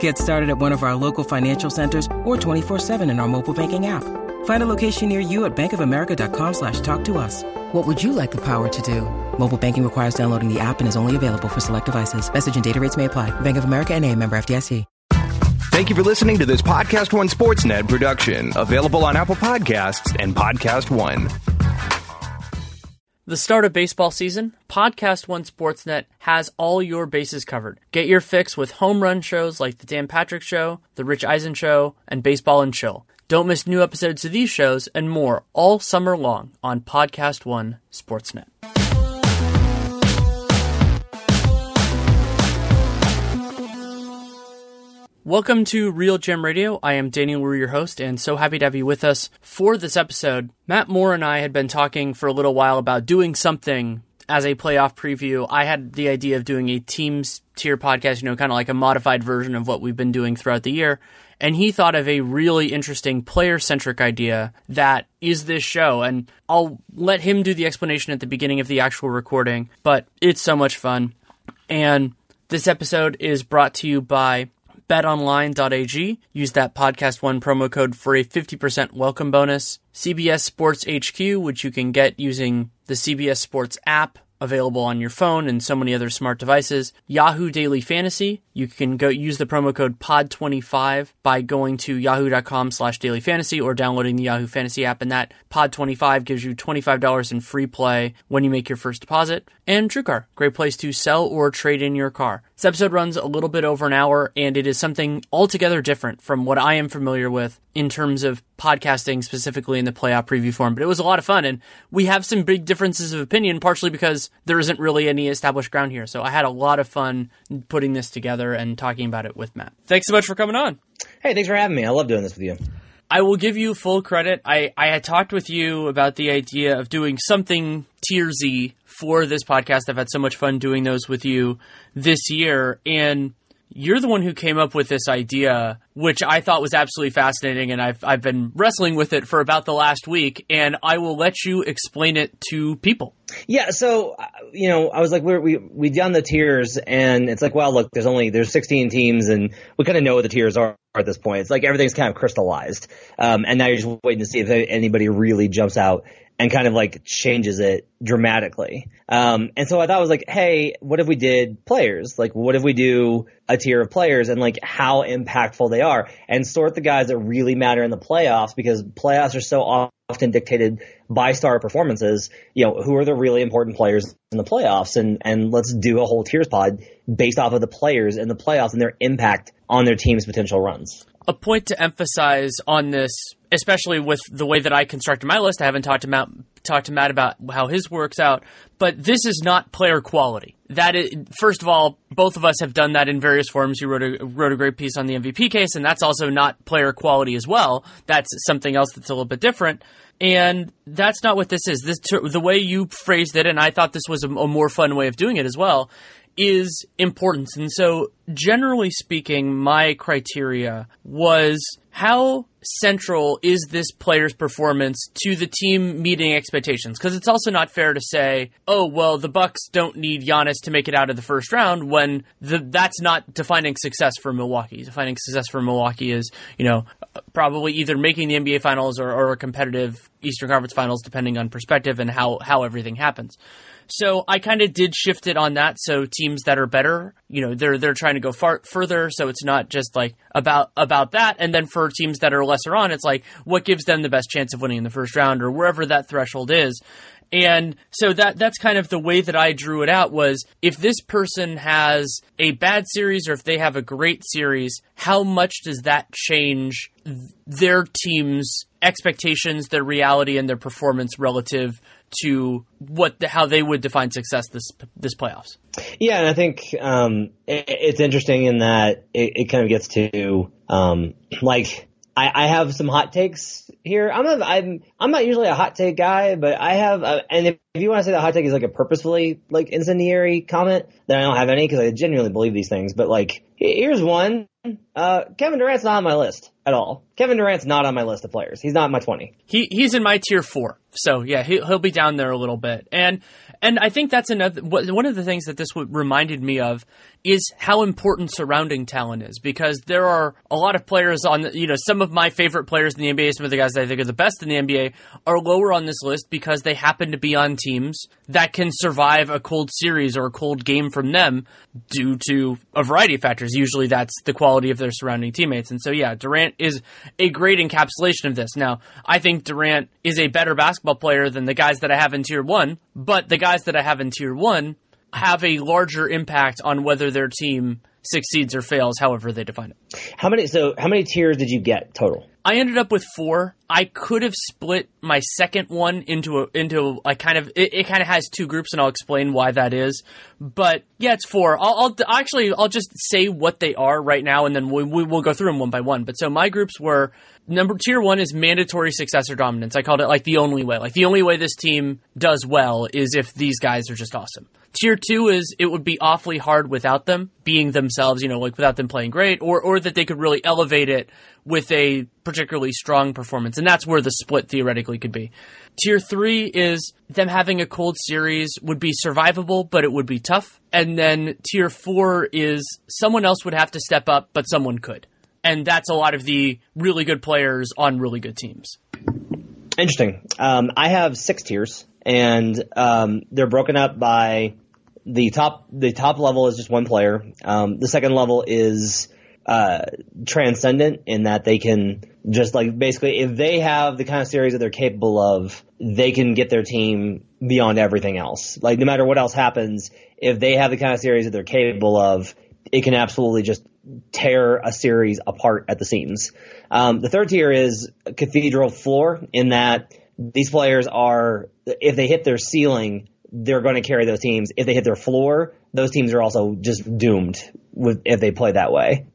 Get started at one of our local financial centers or 24-7 in our mobile banking app. Find a location near you at bankofamerica.com slash talk to us. What would you like the power to do? Mobile banking requires downloading the app and is only available for select devices. Message and data rates may apply. Bank of America and a member FDIC. Thank you for listening to this Podcast One Sportsnet production, available on Apple Podcasts and Podcast One. The start of baseball season, Podcast One Sportsnet has all your bases covered. Get your fix with home run shows like The Dan Patrick Show, The Rich Eisen Show, and Baseball and Chill. Don't miss new episodes of these shows and more all summer long on Podcast One Sportsnet. Welcome to RealGM Radio. I am Danny Leroux, your host, and so happy to have you with us for this episode. Matt Moore and I had been talking for a little while about doing something as a playoff preview. I had the idea of doing a teams tier podcast, you know, kind of like a modified version of what we've been doing throughout the year. And he thought of a really interesting player centric idea that is this show. And I'll let him do the explanation at the beginning of the actual recording, but it's so much fun. And this episode is brought to you by betonline.ag. Use that podcast one promo code for a 50% welcome bonus. CBS Sports HQ, which you can get using the CBS Sports app available on your phone and so many other smart devices. Yahoo Daily Fantasy. You can go use the promo code POD25 by going to yahoo.com slash daily fantasy or downloading the Yahoo Fantasy app. And that POD25 gives you $25 in free play when you make your first deposit. And TrueCar, great place to sell or trade in your car. This episode runs a little bit over an hour and it is something altogether different from what I am familiar with in terms of podcasting, specifically in the playoff preview form. But it was a lot of fun and we have some big differences of opinion, partially because there isn't really any established ground here. So I had a lot of fun putting this together and talking about it with Matt. Thanks so much for coming on. Hey, thanks for having me. I love doing this with you. I will give you full credit. I, I had talked with you about the idea of doing something Z for this podcast. I've had so much fun doing those with you this year. And you're the one who came up with this idea, which I thought was absolutely fascinating, and I've I've been wrestling with it for about the last week, and I will let you explain it to people. Yeah, so uh, you know, I was like, we're, we we done the tiers, and it's like, well, look, there's only there's 16 teams, and we kind of know what the tiers are at this point. It's like everything's kind of crystallized, um, and now you're just waiting to see if anybody really jumps out and kind of like changes it dramatically. Um, and so I thought I was like, hey, what if we did players? Like, what if we do a tier of players and like how impactful they are and sort the guys that really matter in the playoffs because playoffs are so often dictated by star performances. You know, who are the really important players in the playoffs and, and let's do a whole tiers pod based off of the players in the playoffs and their impact on their team's potential runs a point to emphasize on this, especially with the way that I constructed my list. I haven't talked to Matt, talked to Matt about how his works out, but this is not player quality. That is, first of all, both of us have done that in various forms. You wrote a wrote a great piece on the MVP case, and that's also not player quality as well. That's something else that's a little bit different. And that's not what this is. This the way you phrased it, and I thought this was a, a more fun way of doing it as well is importance. And so, generally speaking, my criteria was how central is this player's performance to the team meeting expectations? Because it's also not fair to say, oh, well, the Bucks don't need Giannis to make it out of the first round when the, that's not defining success for Milwaukee. Defining success for Milwaukee is, you know, probably either making the NBA Finals or, or a competitive Eastern Conference Finals, depending on perspective and how, how everything happens. So I kind of did shift it on that. So teams that are better, you know, they're they're trying to go far further. So it's not just like about about that. And then for teams that are lesser on, it's like what gives them the best chance of winning in the first round or wherever that threshold is. And so that that's kind of the way that I drew it out was if this person has a bad series or if they have a great series, how much does that change their team's expectations, their reality, and their performance relative to what the, how they would define success this this playoffs. Yeah, and I think um, it, it's interesting in that it, it kind of gets to um, like I, I, have some hot takes here. I'm a, I'm I'm not usually a hot take guy, but I have a, and if, if you want to say that hot take is like a purposefully like incendiary comment, then I don't have any because I genuinely believe these things. But like here's one uh, Kevin Durant's not on my list at all. Kevin Durant's not on my list of players. He's not my 20. He he's in my tier 4. So yeah, he, he'll be down there a little bit. And and I think that's another one of the things that this reminded me of is how important surrounding talent is because there are a lot of players on you know some of my favorite players in the NBA, some of the guys that I think are the best in the NBA are lower on this list because they happen to be on teams that can survive a cold series or a cold game from them due to a variety of factors. Usually that's the quality of their surrounding teammates. And so yeah, Durant is a great encapsulation of this. Now, I think Durant is a better basketball player than the guys that I have in tier 1, but the guys that I have in tier 1 have a larger impact on whether their team succeeds or fails, however they define it. How many? So, how many tiers did you get total? I ended up with four. I could have split my second one into a into a kind of it, it kind of has two groups, and I'll explain why that is. But yeah, it's four. I'll, I'll actually I'll just say what they are right now, and then we, we will go through them one by one. But so my groups were number tier one is mandatory successor dominance. I called it like the only way. Like the only way this team does well is if these guys are just awesome. Tier two is it would be awfully hard without them being themselves, you know, like without them playing great, or or that they could really elevate it with a particularly strong performance, and that's where the split theoretically could be. Tier three is them having a cold series would be survivable, but it would be tough. And then tier four is someone else would have to step up, but someone could. And that's a lot of the really good players on really good teams. Interesting. Um, I have six tiers, and um, they're broken up by the top the top level is just one player. Um, the second level is uh, transcendent in that they can just like basically if they have the kind of series that they're capable of, they can get their team beyond everything else. Like no matter what else happens, if they have the kind of series that they're capable of, it can absolutely just tear a series apart at the seams. Um, the third tier is cathedral floor in that these players are, if they hit their ceiling, they're going to carry those teams. If they hit their floor, those teams are also just doomed with, if they play that way.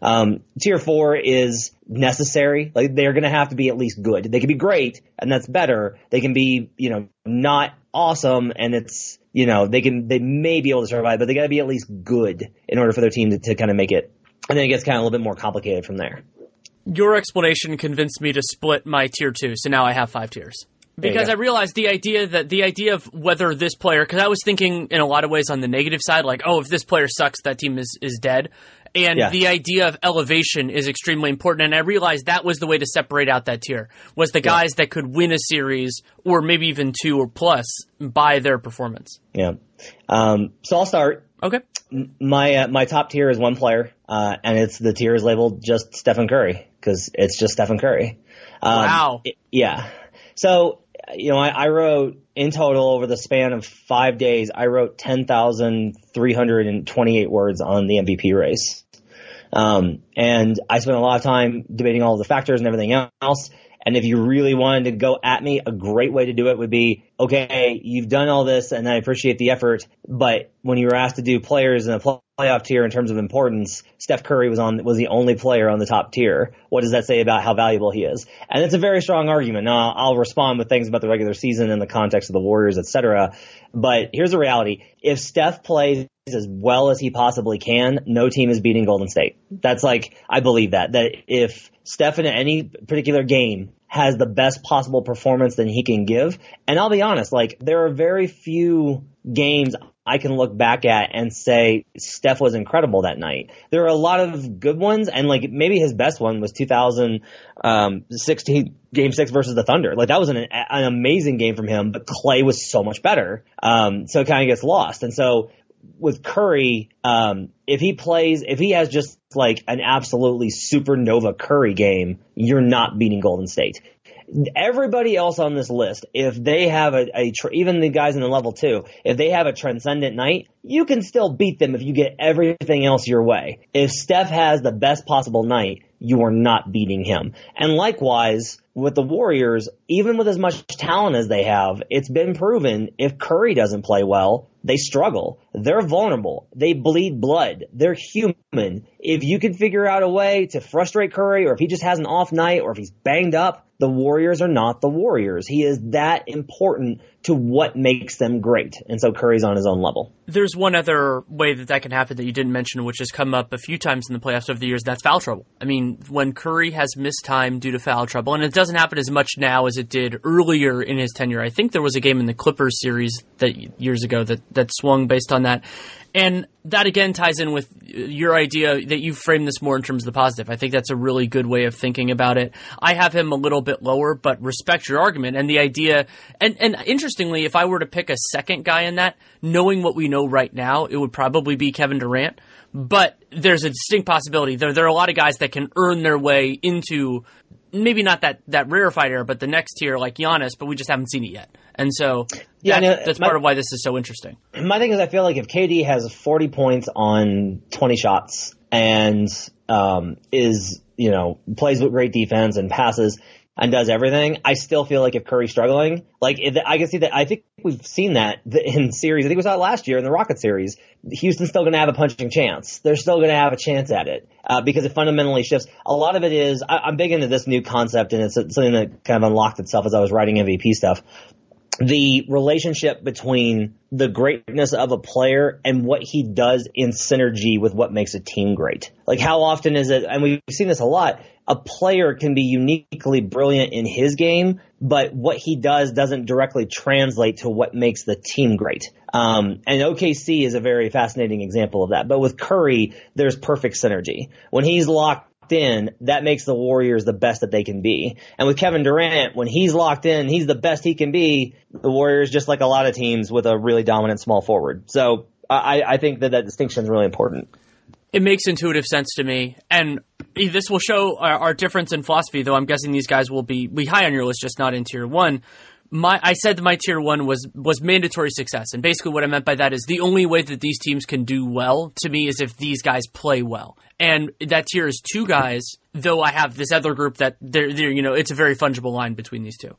Um, tier four is necessary. Like they're going to have to be at least good. They can be great, and that's better. They can be, you know, not awesome, and it's, you know, they can, they may be able to survive, but they got to be at least good in order for their team to, to kind of make it. And then it gets kind of a little bit more complicated from there. Your explanation convinced me to split my tier two, so now I have five tiers because I realized the idea that the idea of whether this player, because I was thinking in a lot of ways on the negative side, like, oh, if this player sucks, that team is, is dead. And yeah. the idea of elevation is extremely important. And I realized that was the way to separate out that tier was the guys yeah. that could win a series or maybe even two or plus by their performance. Yeah. Um, so I'll start. Okay. My, uh, my top tier is one player, uh, and it's the tier is labeled just Stephen Curry because it's just Stephen Curry. Um, wow. It, yeah. So you know, I, I, wrote in total over the span of five days, I wrote 10,328 words on the MVP race. Um, and I spent a lot of time debating all the factors and everything else. And if you really wanted to go at me, a great way to do it would be, okay, you've done all this and I appreciate the effort, but when you were asked to do players in a playoff tier in terms of importance, Steph Curry was on, was the only player on the top tier. What does that say about how valuable he is? And it's a very strong argument. Now I'll respond with things about the regular season in the context of the Warriors, etc. But here's the reality. If Steph plays as well as he possibly can, no team is beating Golden State. That's like, I believe that, that if Steph in any particular game has the best possible performance that he can give, and I'll be honest, like, there are very few games I can look back at and say Steph was incredible that night. There are a lot of good ones, and like maybe his best one was 2016 um, Game Six versus the Thunder. Like that was an, an amazing game from him, but Clay was so much better. Um, so it kind of gets lost. And so with Curry, um, if he plays, if he has just like an absolutely supernova Curry game, you're not beating Golden State. Everybody else on this list, if they have a, a tr- even the guys in the level two, if they have a transcendent night, you can still beat them if you get everything else your way. If Steph has the best possible night, you are not beating him. And likewise, with the Warriors, even with as much talent as they have, it's been proven if Curry doesn't play well, they struggle. They're vulnerable. They bleed blood. They're human. If you can figure out a way to frustrate Curry or if he just has an off night or if he's banged up, the Warriors are not the Warriors. He is that important to what makes them great. And so Curry's on his own level. There's one other way that that can happen that you didn't mention, which has come up a few times in the playoffs over the years. That's foul trouble. I mean, when Curry has missed time due to foul trouble, and it doesn't happen as much now as it did earlier in his tenure. I think there was a game in the Clippers series that years ago that, that swung based on that. And that again ties in with your idea that you frame this more in terms of the positive. I think that's a really good way of thinking about it. I have him a little bit lower, but respect your argument and the idea. And, and interestingly, if I were to pick a second guy in that, knowing what we know right now, it would probably be Kevin Durant. But there's a distinct possibility. There, there are a lot of guys that can earn their way into maybe not that that rarefied era, but the next tier like Giannis, but we just haven't seen it yet. And so yeah, that's, that's part of why this is so interesting. My thing is, I feel like if KD has 40 points on 20 shots and um, is you know plays with great defense and passes and does everything, I still feel like if Curry's struggling, like if, I can see that. I think we've seen that in series. I think we saw it last year in the Rocket series. Houston's still going to have a punching chance. They're still going to have a chance at it uh, because it fundamentally shifts. A lot of it is I, am big into this new concept, and it's something that kind of unlocked itself as I was writing MVP stuff the relationship between the greatness of a player and what he does in synergy with what makes a team great. Like how often is it, and we've seen this a lot, a player can be uniquely brilliant in his game, but what he does doesn't directly translate to what makes the team great. Um, and OKC is a very fascinating example of that. But with Curry, there's perfect synergy. When he's locked in, that makes the Warriors the best that they can be. And with Kevin Durant, when he's locked in, he's the best he can be. The Warriors, just like a lot of teams, with a really dominant small forward. So I, I think that that distinction is really important. It makes intuitive sense to me, and this will show our, our difference in philosophy. Though I'm guessing these guys will be be high on your list, just not in tier one my I said my tier one was was mandatory success, and basically what I meant by that is the only way that these teams can do well to me is if these guys play well, and that tier is two guys. Though I have this other group that they're, they're you know it's a very fungible line between these two,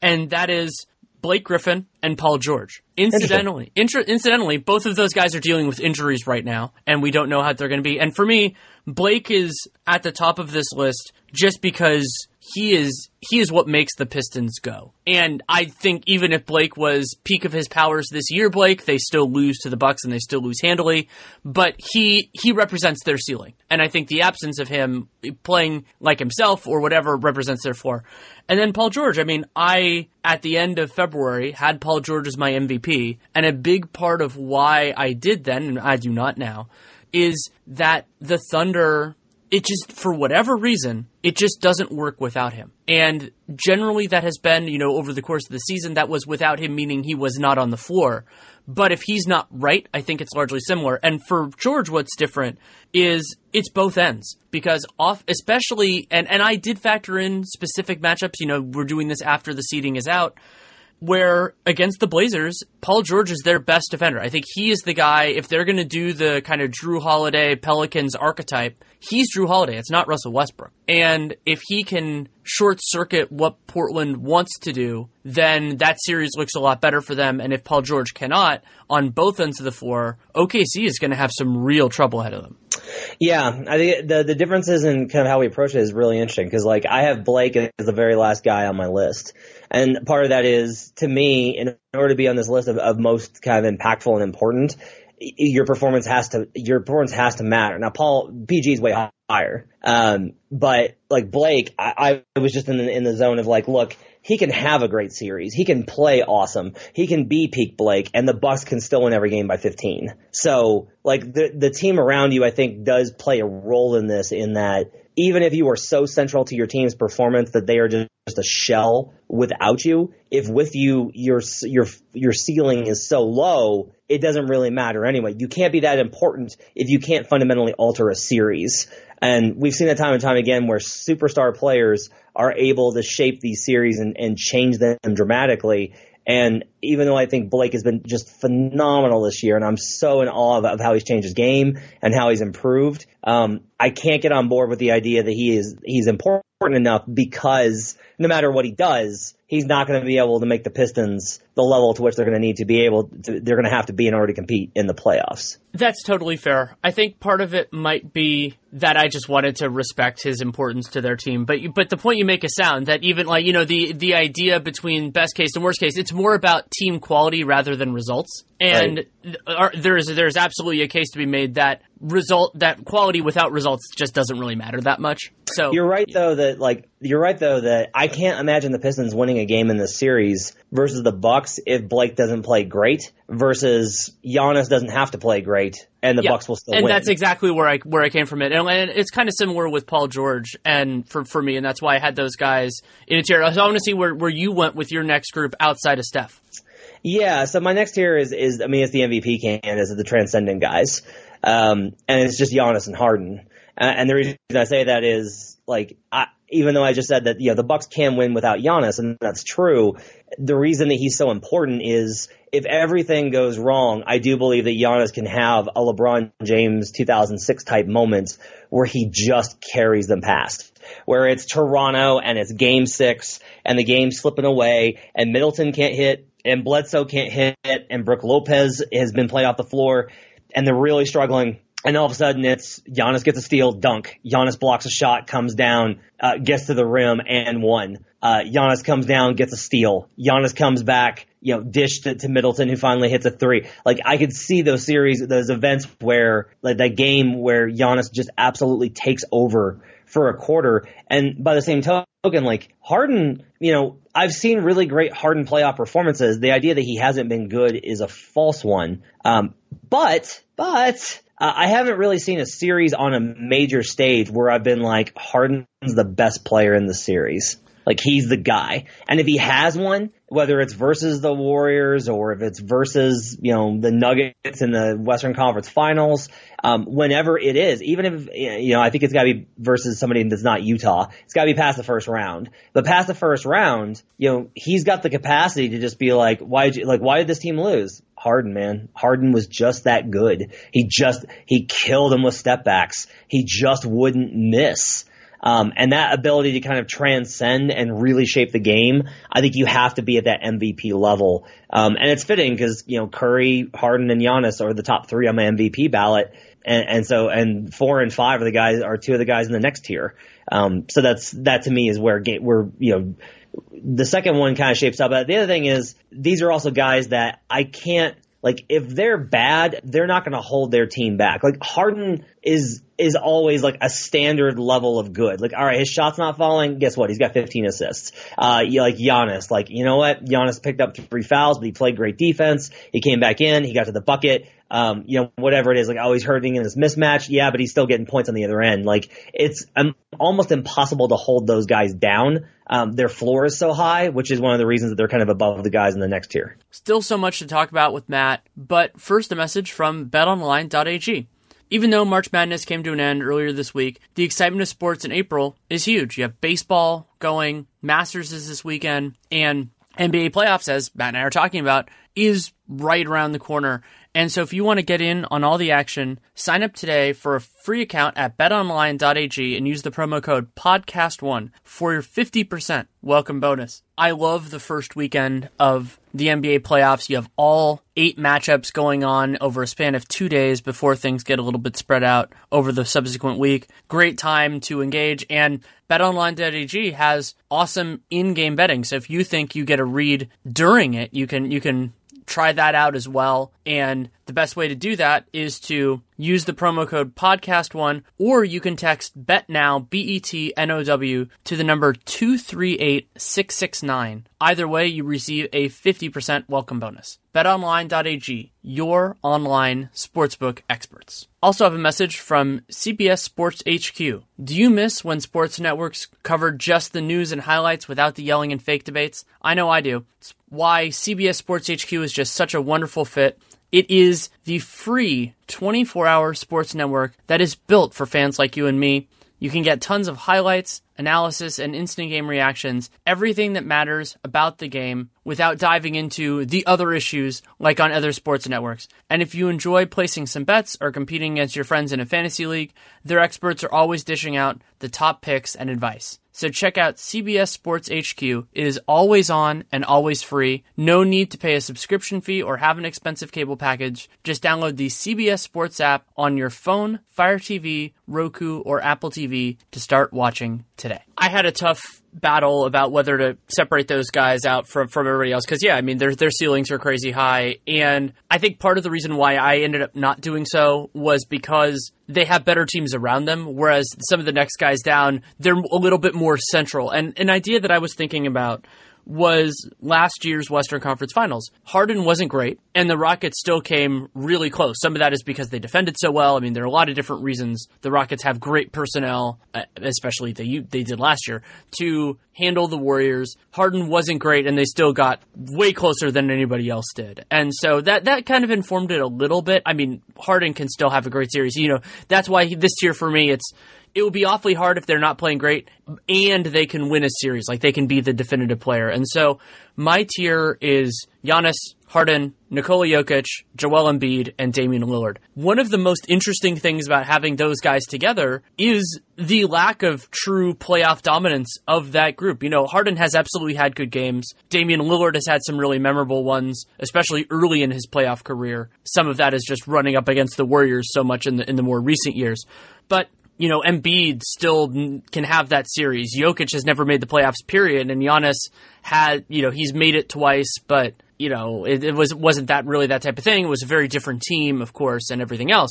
and that is Blake Griffin and Paul George. Incidentally, inter- incidentally, both of those guys are dealing with injuries right now, and we don't know how they're going to be. And for me, Blake is at the top of this list just because he is he is what makes the Pistons go. And I think even if Blake was peak of his powers this year, Blake, they still lose to the Bucks and they still lose handily. But he he represents their ceiling. And I think the absence of him playing like himself or whatever represents their floor. And then Paul George, I mean, I at the end of February had Paul George as my MVP, and a big part of why I did then, and I do not now, is that the Thunder it just for whatever reason it just doesn't work without him. And generally that has been you know over the course of the season that was without him meaning he was not on the floor. But if he's not right i think it's largely similar. And for george what's different is it's both ends because off especially and and i did factor in specific matchups you know we're doing this after the seeding is out where against the Blazers, Paul George is their best defender. I think he is the guy, if they're going to do the kind of Jrue Holiday Pelicans archetype, he's Jrue Holiday. It's not Russell Westbrook. And if he can short circuit what Portland wants to do, then that series looks a lot better for them. And if Paul George cannot, on both ends of the floor, OKC is going to have some real trouble ahead of them. Yeah, I think the the differences in kind of how we approach it is really interesting because like I have Blake as the very last guy on my list, and part of that is to me in order to be on this list of, of most kind of impactful and important, your performance has to your performance has to matter. Now Paul PG is way higher, um, but like Blake, I, I was just in the, in the zone of like, look, he can have a great series. He can play awesome. He can be peak Blake, and the Bucks can still win every game by 15. So, like the the team around you, I think, does play a role in this. In that, even if you are so central to your team's performance that they are just a shell without you, if with you your your your ceiling is so low, it doesn't really matter anyway. You can't be that important if you can't fundamentally alter a series. And we've seen that time and time again where superstar players are able to shape these series and, and change them dramatically. And even though I think Blake has been just phenomenal this year, and I'm so in awe of, of how he's changed his game and how he's improved, um, I can't get on board with the idea that he is he's important enough because no matter what he does, he's not going to be able to make the Pistons the level to which they're going to need to be able to, they're going to have to be in order to compete in the playoffs. That's totally fair. I think part of it might be that I just wanted to respect his importance to their team. But but the point you make is sound that even like you know the the idea between best case and worst case, it's more about team quality rather than results. And right. there is there's absolutely a case to be made that result that quality without results just doesn't really matter that much. So you're right though that like you're right though that I can't imagine the Pistons winning a game in this series versus the Bucks if Blake doesn't play great versus Giannis doesn't have to play great and the yeah. Bucks will still and win. And that's exactly where I where I came from it. And, and, it's kind of similar with Paul George and for for me and that's why I had those guys in a tier. So I want to see where where you went with your next group outside of Steph. Yeah, so my next tier is is I mean it's the MVP candidates, the transcendent guys, um, and it's just Giannis and Harden. Uh, and the reason I say that is like I, even though I just said that you know the Bucks can win without Giannis, and that's true. The reason that he's so important is if everything goes wrong, I do believe that Giannis can have a LeBron James 2006 type moment where he just carries them past. Where it's Toronto and it's game six and the game's slipping away and Middleton can't hit and Bledsoe can't hit and Brook Lopez has been played off the floor and they're really struggling. And all of a sudden it's Giannis gets a steal, dunk. Giannis blocks a shot, comes down, uh, gets to the rim and one. Uh, Giannis comes down, gets a steal. Giannis comes back, you know, dish to, to, Middleton who finally hits a three. Like I could see those series, those events where like that game where Giannis just absolutely takes over for a quarter. And by the same token, like Harden, you know, I've seen really great Harden playoff performances. The idea that he hasn't been good is a false one. Um, but, but, uh, I haven't really seen a series on a major stage where I've been like, Harden's the best player in the series. Like he's the guy. And if he has one, whether it's versus the Warriors or if it's versus, you know, the Nuggets in the Western Conference Finals, um, whenever it is, even if, you know, I think it's gotta be versus somebody that's not Utah. It's gotta be past the first round. But past the first round, you know, he's got the capacity to just be like, why did you, like, why did this team lose? Harden, man. Harden was just that good. He just, he killed him with step backs. He just wouldn't miss. Um, and that ability to kind of transcend and really shape the game, I think you have to be at that MVP level. Um, and it's fitting because, you know, Curry, Harden, and Giannis are the top three on my MVP ballot. And, and so, and four and five are the guys, are two of the guys in the next tier. Um, so that's, that to me is where, where, you know, the second one kind of shapes up. But the other thing is, these are also guys that I can't, like, if they're bad, they're not going to hold their team back. Like, Harden is is always like a standard level of good. Like, all right, his shot's not falling. Guess what? He's got 15 assists. Uh, like Giannis. Like, you know what? Giannis picked up three fouls, but he played great defense. He came back in. He got to the bucket. Um, you know, whatever it is, like, oh, hurting in this mismatch. Yeah, but he's still getting points on the other end. Like, it's um, almost impossible to hold those guys down. Um, their floor is so high, which is one of the reasons that they're kind of above the guys in the next tier. Still so much to talk about with Matt, but first a message from betonline.ag. Even though March Madness came to an end earlier this week, the excitement of sports in April is huge. You have baseball going, Masters is this weekend, and NBA playoffs, as Matt and I are talking about, is right around the corner. And so if you want to get in on all the action, sign up today for a free account at betonline.ag and use the promo code podcast1 for your 50% welcome bonus. I love the first weekend of the NBA playoffs. You have all eight matchups going on over a span of two days before things get a little bit spread out over the subsequent week. Great time to engage and betonline.ag has awesome in-game betting. So if you think you get a read during it, you can you can try that out as well. And the best way to do that is to use the promo code podcast1 or you can text bet now B E T N O W to the number 238669. Either way, you receive a 50% welcome bonus. BetOnline.ag, your online sportsbook experts. Also have a message from CBS Sports HQ. Do you miss when sports networks cover just the news and highlights without the yelling and fake debates? I know I do. It's why CBS Sports HQ is just such a wonderful fit It is the free 24 hour sports network that is built for fans like you and me. You can get tons of highlights, analysis, and instant game reactions, everything that matters about the game without diving into the other issues like on other sports networks. And if you enjoy placing some bets or competing against your friends in a fantasy league, their experts are always dishing out the top picks and advice. So check out CBS Sports HQ. It is always on and always free. No need to pay a subscription fee or have an expensive cable package. Just download the CBS Sports app on your phone, Fire TV, Roku, or Apple TV to start watching today. I had a tough battle about whether to separate those guys out from, from everybody else because yeah i mean their their ceilings are crazy high and i think part of the reason why i ended up not doing so was because they have better teams around them whereas some of the next guys down they're a little bit more central. And an idea that i was thinking about was last year's Western Conference Finals. Harden wasn't great, and the Rockets still came really close. Some of that is because they defended so well. I mean, there are a lot of different reasons. The Rockets have great personnel, uh, especially they they did last year, to handle the Warriors. Harden wasn't great, and they still got way closer than anybody else did. And so that that kind of informed it a little bit. I mean, Harden can still have a great series. You know, that's why he, this year for me, it's it would be awfully hard if they're not playing great and they can win a series. Like they can be the definitive player. And so my tier is Giannis, Harden, Nikola Jokic, Joel Embiid, and Damian Lillard. One of the most interesting things about having those guys together is the lack of true playoff dominance of that group. You know, Harden has absolutely had good games. Damian Lillard has had some really memorable ones, especially early in his playoff career. Some of that is just running up against the Warriors so much in the in the more recent years. But you know, Embiid still can have that series. Jokic has never made the playoffs, period, and Giannis had, you know, he's made it twice, but you know, it, it was wasn't that really that type of thing. It was a very different team, of course, and everything else.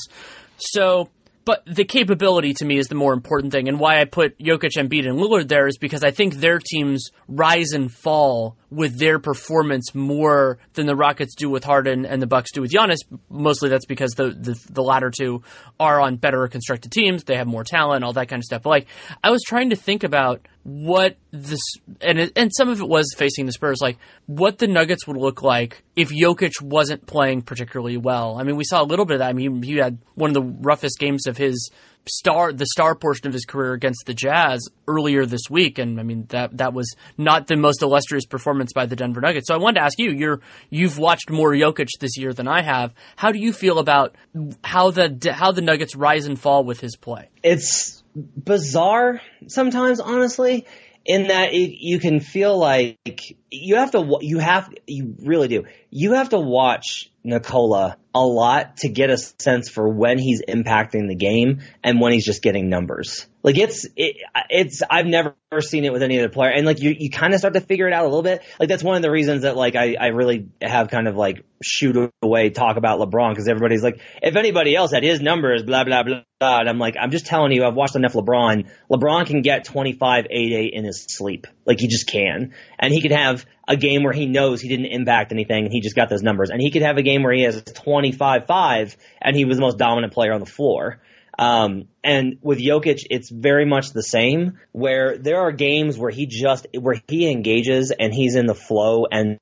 So but the capability to me is the more important thing, and why I put Jokic, Embiid, and Lillard there is because I think their teams rise and fall with their performance more than the Rockets do with Harden and the Bucks do with Giannis. Mostly that's because the, the, the latter two are on better constructed teams. They have more talent, all that kind of stuff. But like, I was trying to think about what this and and some of it was facing the Spurs, like what the Nuggets would look like if Jokic wasn't playing particularly well. I mean, we saw a little bit of that. I mean, he had one of the roughest games of his star the star portion of his career against the Jazz earlier this week, and I mean that that was not the most illustrious performance by the Denver Nuggets. So I wanted to ask you, you're you've watched more Jokic this year than I have. How do you feel about how the how the Nuggets rise and fall with his play? It's bizarre sometimes, honestly, in that it, you can feel like you have to you have you really do you have to watch Nikola a lot to get a sense for when he's impacting the game and when he's just getting numbers. Like it's it, it's I've never seen it with any other player, and like you you kind of start to figure it out a little bit. Like that's one of the reasons that like I I really have kind of like shoot away talk about LeBron because everybody's like if anybody else had his numbers blah blah blah. And I'm like, I'm just telling you, I've watched enough LeBron. LeBron can get 25, 8, 8 in his sleep. Like he just can. And he could have a game where he knows he didn't impact anything and he just got those numbers. And he could have a game where he has 25-5 and he was the most dominant player on the floor. Um, and with Jokic, it's very much the same where there are games where he just, where he engages and he's in the flow and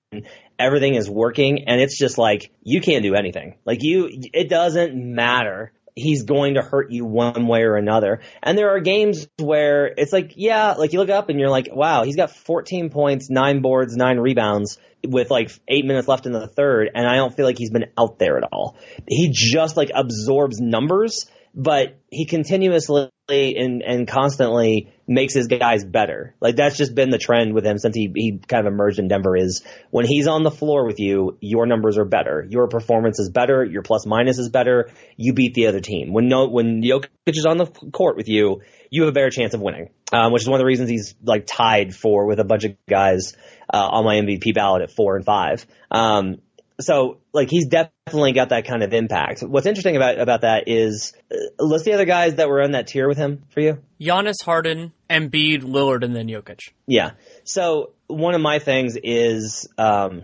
everything is working and it's just like, you can't do anything. Like you, it doesn't matter he's going to hurt you one way or another. And there are games where it's like, yeah, like you look up and you're like, wow, he's got 14 points, nine boards, nine rebounds with like eight minutes left in the third. And I don't feel like he's been out there at all. He just like absorbs numbers, but he continuously and, and constantly makes his guys better. Like that's just been the trend with him since he, he kind of emerged in Denver is when he's on the floor with you, your numbers are better. Your performance is better. Your plus minus is better. You beat the other team. When no, when Jokic is on the court with you, you have a better chance of winning. Um, which is one of the reasons he's like tied for with a bunch of guys, uh, on my MVP ballot at four and five. Um, so like he's definitely got that kind of impact. What's interesting about about that is uh, list the other guys that were in that tier with him for you. Giannis, Harden, Embiid, Lillard, and then Jokic. Yeah. So one of my things is um,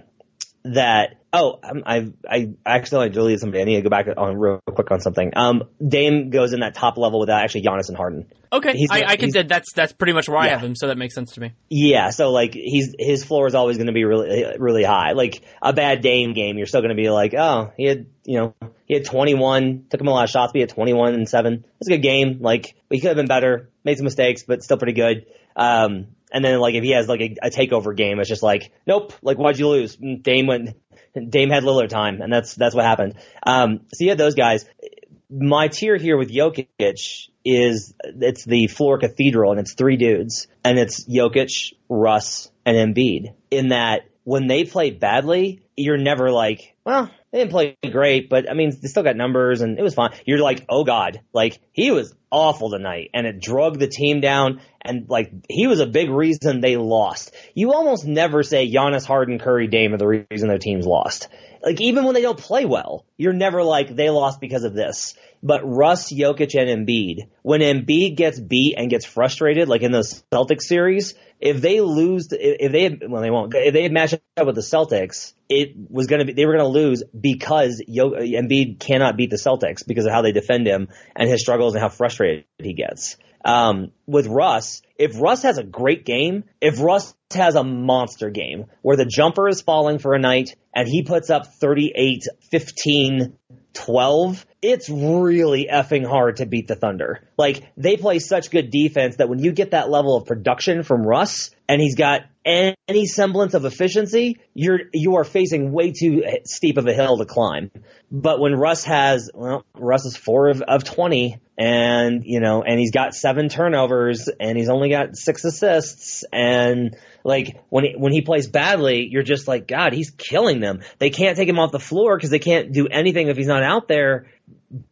that oh I I accidentally deleted somebody. I need to go back on real quick on something. Um, Dame goes in that top level without actually Giannis and Harden. Okay, He's- I, I can say that's that's pretty much where I have him, so that makes sense to me. Yeah, so like he's his floor is always going to be really really high. Like a bad Dame game, you're still going to be like, oh, he had you know he had 21, took him a lot of shots, but he had 21 and seven. It's a good game. Like he could have been better, made some mistakes, but still pretty good. Um, and then like if he has like a, a takeover game, it's just like, nope, like why'd you lose? Dame went, Dame had Lillard time, and that's that's what happened. Um, so had those guys. My tier here with Jokic is it's the floor cathedral, and it's three dudes, and it's Jokic, Russ, and Embiid. In that when they play badly, you're never like, well, they didn't play great, but I mean, they still got numbers, and it was fine. You're like, oh god, like he was awful tonight, and it drug the team down, and like he was a big reason they lost. You almost never say Giannis, Harden, Curry, Dame are the reason their teams lost. Like even when they don't play well, you're never like they lost because of this. But Russ, Jokic, and Embiid, when Embiid gets beat and gets frustrated, like in the Celtics series, if they lose, if they well they won't, if they had matched up with the Celtics, it was going to be they were going to lose because Yo, Embiid cannot beat the Celtics because of how they defend him and his struggles and how frustrated he gets. Um, with Russ, if Russ has a great game, if Russ has a monster game where the jumper is falling for a night and he puts up 38, 15, 12, it's really effing hard to beat the Thunder. Like, they play such good defense that when you get that level of production from Russ and he's got any semblance of efficiency, you're, you are facing way too steep of a hill to climb. But when Russ has, well, Russ is four of, of 20 and, you know, and he's got seven turnovers and he's only got six assists and, like when he, when he plays badly, you're just like, God, he's killing them. They can't take him off the floor because they can't do anything if he's not out there.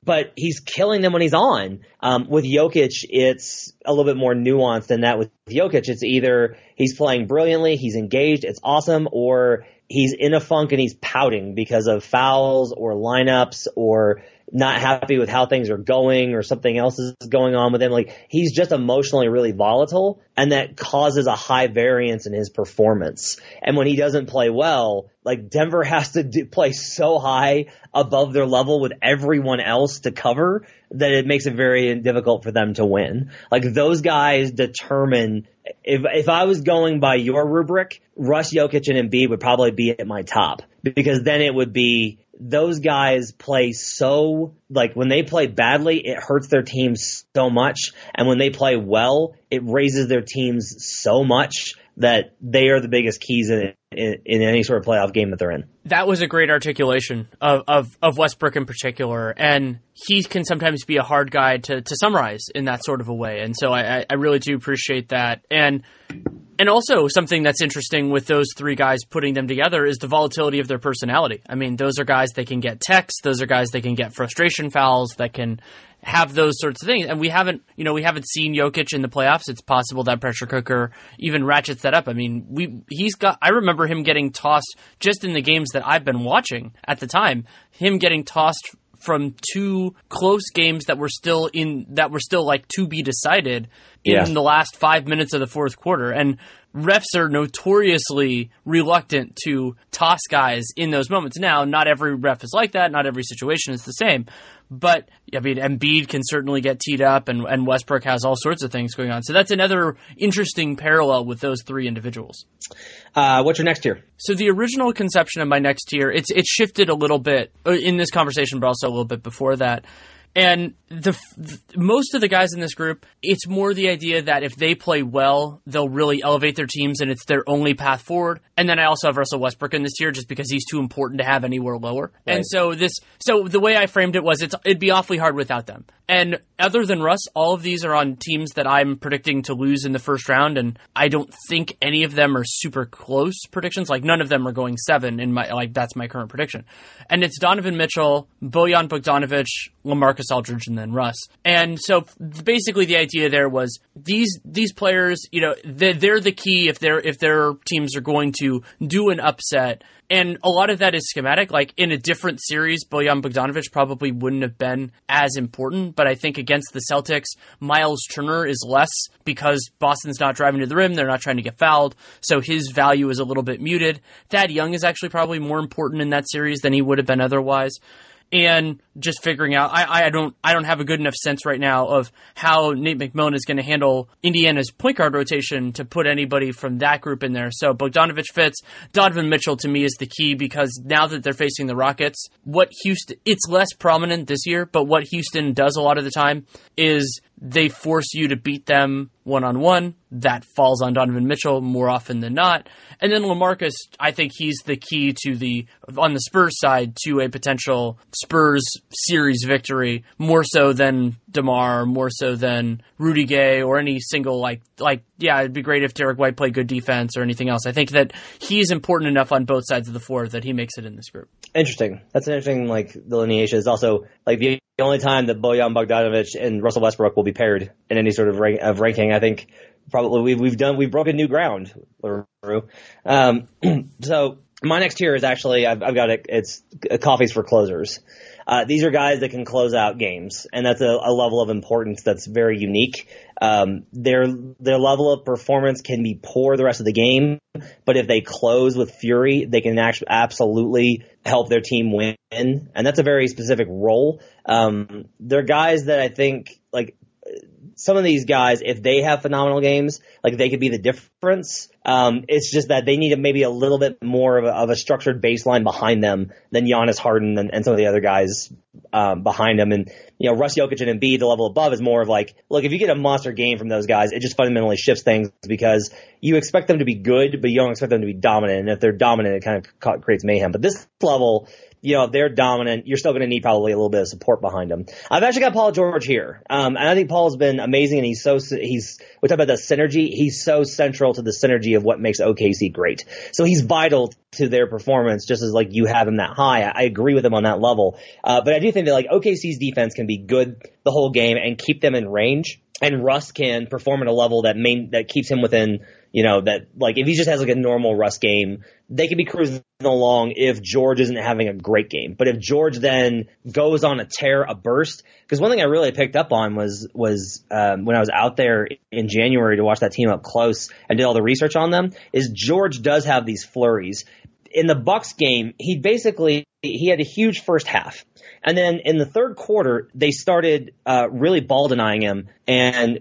But he's killing them when he's on. Um, with Jokic, it's a little bit more nuanced than that. With Jokic, it's either he's playing brilliantly, he's engaged, it's awesome, or he's in a funk and he's pouting because of fouls or lineups or not happy with how things are going or something else is going on with him. Like he's just emotionally really volatile and that causes a high variance in his performance. And when he doesn't play well, like Denver has to do, play so high above their level with everyone else to cover that it makes it very difficult for them to win. Like those guys determine if if I was going by your rubric, Russ Jokic and Embiid would probably be at my top because then it would be those guys play so like when they play badly, it hurts their teams so much, and when they play well, it raises their teams so much that they are the biggest keys in, in in any sort of playoff game that they're in. That was a great articulation of, of, of Westbrook in particular, and he can sometimes be a hard guy to, to summarize in that sort of a way. And so I, I- really do appreciate that. And and also something that's interesting with those three guys putting them together is the volatility of their personality. I mean, those are guys that can get techs, those are guys that can get frustration fouls, that can have those sorts of things. And we haven't, you know, we haven't seen Jokic in the playoffs. It's possible that pressure cooker even ratchets that up. I mean, we he's got. I remember him getting tossed just in the games that I've been watching at the time. Him getting tossed from two close games that were still in that were still like to be decided in the last five minutes of the fourth quarter. And refs are notoriously reluctant to toss guys in those moments. Now, not every ref is like that. Not every situation is the same. But I mean, Embiid can certainly get teed up, and, and Westbrook has all sorts of things going on. So that's another interesting parallel with those three individuals. Uh, what's your next tier? So the original conception of my next tier, it's it's shifted a little bit uh, in this conversation, but also a little bit before that. And the, the most of the guys in this group, it's more the idea that if they play well, they'll really elevate their teams, and it's their only path forward. And then I also have Russell Westbrook in this tier, just because he's too important to have anywhere lower. And so this, so the way I framed it was, it's it'd be awfully hard without them. And other than Russ, all of these are on teams that I'm predicting to lose in the first round, and I don't think any of them are super close predictions. Like none of them are going seven in my like that's my current prediction. And it's Donovan Mitchell, Bojan Bogdanovic, LaMarcus Marcus Aldridge and then Russ. And so basically the idea there was these these players, you know, they're, they're the key if their if their teams are going to do an upset and a lot of that is schematic. Like in a different series, Bojan Bogdanovic probably wouldn't have been as important. But I think against the Celtics, Miles Turner is less because Boston's not driving to the rim. They're not trying to get fouled. So his value is a little bit muted. Thad Young is actually probably more important in that series than he would have been otherwise and just figuring out I, I don't I don't have a good enough sense right now of how Nate McMillan is going to handle Indiana's point guard rotation to put anybody from that group in there. So Bogdanovic fits. Donovan Mitchell to me is the key because now that they're facing the Rockets, what Houston it's less prominent this year, but what Houston does a lot of the time is they force you to beat them one on one. That falls on Donovan Mitchell more often than not. And then Lamarcus, I think he's the key to the on the Spurs side to a potential Spurs series victory, more so than Demar, more so than Rudy Gay or any single like like yeah, it'd be great if Derrick White played good defense or anything else. I think that he's important enough on both sides of the floor that he makes it in this group. Interesting. That's an interesting like delineation. Is also like the only time that Bojan Bogdanovic and Russell Westbrook will be paired in any sort of, rank, of ranking. I think probably we've we've done we've broken new ground. Um, so my next tier is actually I've, I've got it. It's coffees for closers. Uh, these are guys that can close out games, and that's a, a level of importance that's very unique. Um, their their level of performance can be poor the rest of the game, but if they close with fury, they can actually absolutely help their team win, and that's a very specific role. Um, they're guys that I think like some of these guys, if they have phenomenal games, like they could be the difference. Um, it's just that they need maybe a little bit more of a, of a structured baseline behind them than Giannis Harden and, and some of the other guys um, behind them. And you know, Russ Jokic and Embiid, the level above, is more of like, look, if you get a monster game from those guys, it just fundamentally shifts things because you expect them to be good, but you don't expect them to be dominant. And if they're dominant, it kind of creates mayhem. But this level, you know, they're dominant, you're still going to need probably a little bit of support behind them. I've actually got Paul George here. Um, and I think Paul's been amazing and he's so, he's, we talk about the synergy. He's so central to the synergy of what makes OKC great. So he's vital to their performance just as like you have him that high. I, I agree with him on that level. Uh, but I do think that like OKC's defense can be good the whole game and keep them in range. And Russ can perform at a level that main, that keeps him within you know, that like if he just has like a normal Russ game, they could be cruising along if George isn't having a great game. But if George then goes on a tear, a burst, because one thing I really picked up on was was um, when I was out there in January to watch that team up close and did all the research on them, is George does have these flurries. In the Bucks game, he basically he had a huge first half. And then in the third quarter, they started uh, really ball denying him and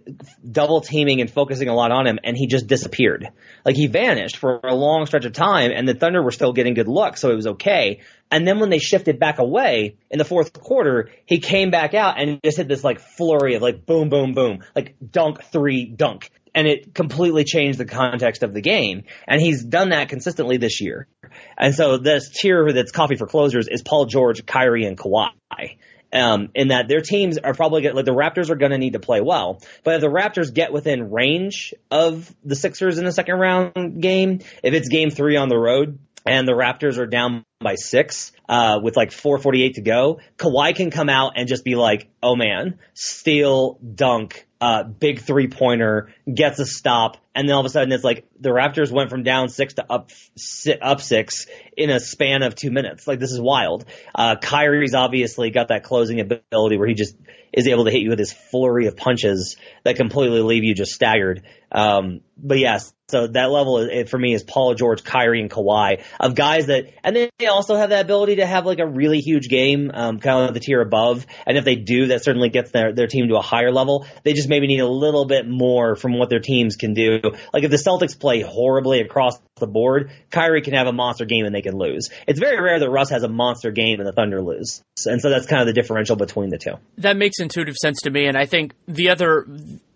double teaming and focusing a lot on him, and he just disappeared. Like he vanished for a long stretch of time, and the Thunder were still getting good luck, so it was okay. And then when they shifted back away in the fourth quarter, he came back out and just hit this like flurry of like boom, boom, boom, like dunk, three, dunk and it completely changed the context of the game. And he's done that consistently this year. And so this tier that's coffee for closers is Paul George, Kyrie, and Kawhi. Um, in that their teams are probably get, like the Raptors are going to need to play well, but if the Raptors get within range of the Sixers in the second round game, if it's game three on the road and the Raptors are down by six, uh, with like 448 to go, Kawhi can come out and just be like, oh man, steal, dunk, uh, big three pointer, gets a stop, and then all of a sudden it's like the Raptors went from down six to up up six in a span of two minutes. Like this is wild. Uh, Kyrie's obviously got that closing ability where he just is able to hit you with his flurry of punches that completely leave you just staggered. Um, but yes, so that level for me is Paul George, Kyrie, and Kawhi of guys that, and they also have that ability to have like a really huge game, um, kind of the tier above. And if they do, that certainly gets their, their team to a higher level. They just maybe need a little bit more from what their teams can do. Like if the Celtics play horribly across the board, Kyrie can have a monster game and they can lose. It's very rare that Russ has a monster game and the Thunder lose. And so that's kind of the differential between the two. That makes intuitive sense to me. And I think the other,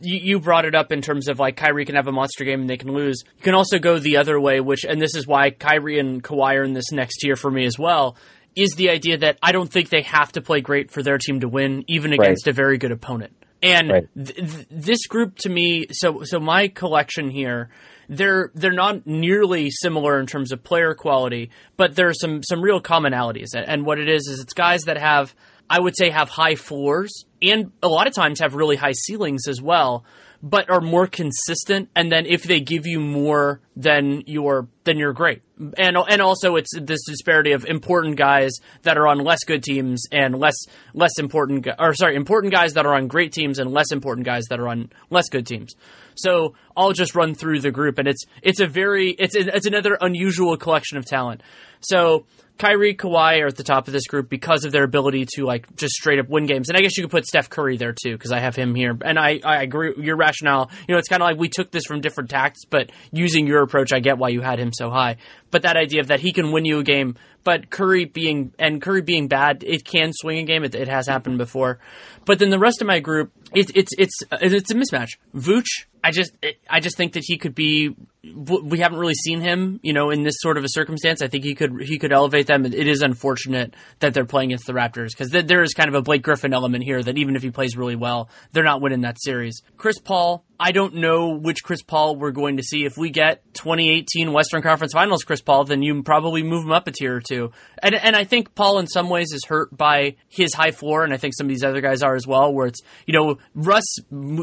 you, you brought it up in terms of like Kyrie can have a monster game and they can lose. You can also go the other way, which, and this is why Kyrie and Kawhi are in this next tier for me as well, is the idea that I don't think they have to play great for their team to win, even against right. a very good opponent. And right. th- th- this group to me, so so my collection here, they're they're not nearly similar in terms of player quality, but there are some some real commonalities. And what it is is it's guys that have I would say have high floors and a lot of times have really high ceilings as well but are more consistent. And then if they give you more, then you're then you're great. And and also it's this disparity of important guys that are on less good teams and less less important or sorry important guys that are on great teams and less important guys that are on less good teams. So I'll just run through the group, and it's it's a very it's it's another unusual collection of talent. So Kyrie, Kawhi are at the top of this group because of their ability to like just straight up win games. And I guess you could put Steph Curry there too because I have him here. And I, I agree your rationale. You know, it's kind of like we took this from different tacts, but using your approach, I get why you had him so high. But that idea of that he can win you a game, but Curry being and Curry being bad, it can swing a game. It, it has happened before. But then the rest of my group, it's it's it's it's a mismatch. Vooch, I just I just think that he could be. We haven't really seen him, you know, in this sort of a circumstance. I think he could he could elevate them. It is unfortunate that they're playing against the Raptors because there is kind of a Blake Griffin element here that even if he plays really well, they're not winning that series. Chris Paul, I don't know which Chris Paul we're going to see. If we get 2018 Western Conference Finals Chris Paul, then you probably move him up a tier or two. And and I think Paul in some ways is hurt by his high floor, and I think some of these other guys are as well. Where it's you know Russ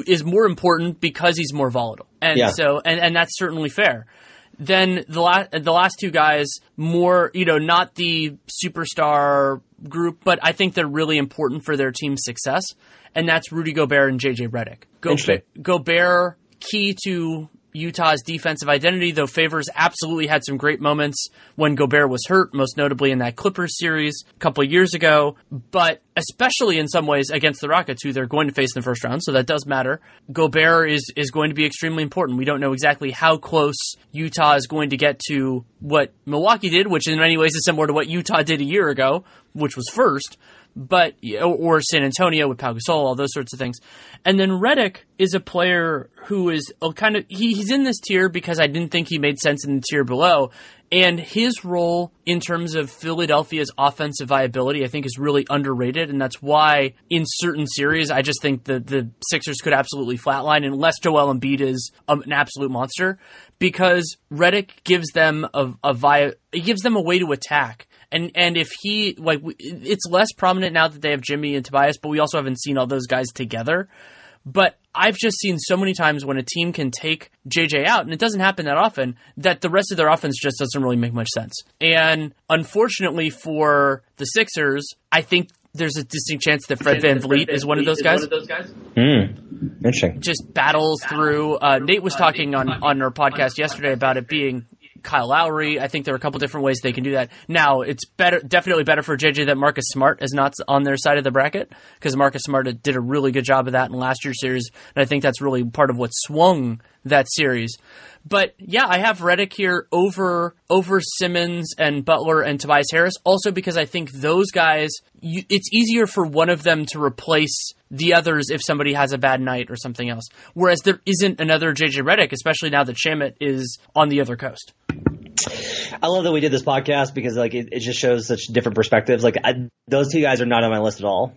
is more important because he's more volatile, and yeah. so and and that's certainly fair. Then the last the last two guys more you know not the superstar group, but I think they're really important for their team's success and that's Rudy Gobert and JJ Redick. Go- Gobert, key to Utah's defensive identity, though Favors absolutely had some great moments when Gobert was hurt, most notably in that Clippers series a couple years ago, but especially in some ways against the Rockets, who they're going to face in the first round, so that does matter. Gobert is, is going to be extremely important. We don't know exactly how close Utah is going to get to what Milwaukee did, which in many ways is similar to what Utah did a year ago, which was first but or San Antonio with Pau Gasol, all those sorts of things. And then Redick is a player who is kind of he, he's in this tier because I didn't think he made sense in the tier below. And his role in terms of Philadelphia's offensive viability, I think, is really underrated. And that's why in certain series, I just think the, the Sixers could absolutely flatline unless Joel Embiid is um, an absolute monster because Redick gives them a, a via, it gives them a way to attack and and if he like it's less prominent now that they have Jimmy and Tobias, but we also haven't seen all those guys together. But I've just seen so many times when a team can take JJ out, and it doesn't happen that often, that the rest of their offense just doesn't really make much sense. And unfortunately for the Sixers, I think there's a distinct chance that Fred VanVleet is one of those guys. Hmm. Interesting. Just battles through. Uh, Nate was talking on, on our podcast yesterday about it being Kyle Lowry. I think there are a couple different ways they can do that. Now, it's better, definitely better for JJ that Marcus Smart is not on their side of the bracket because Marcus Smart did a really good job of that in last year's series, and I think that's really part of what swung that series. But yeah, I have Redick here over over Simmons and Butler and Tobias Harris, also because I think those guys, you, it's easier for one of them to replace the others if somebody has a bad night or something else. Whereas there isn't another JJ Redick, especially now that Shamet is on the other coast. I love that we did this podcast because like it, it just shows such different perspectives. Like I, those two guys are not on my list at all.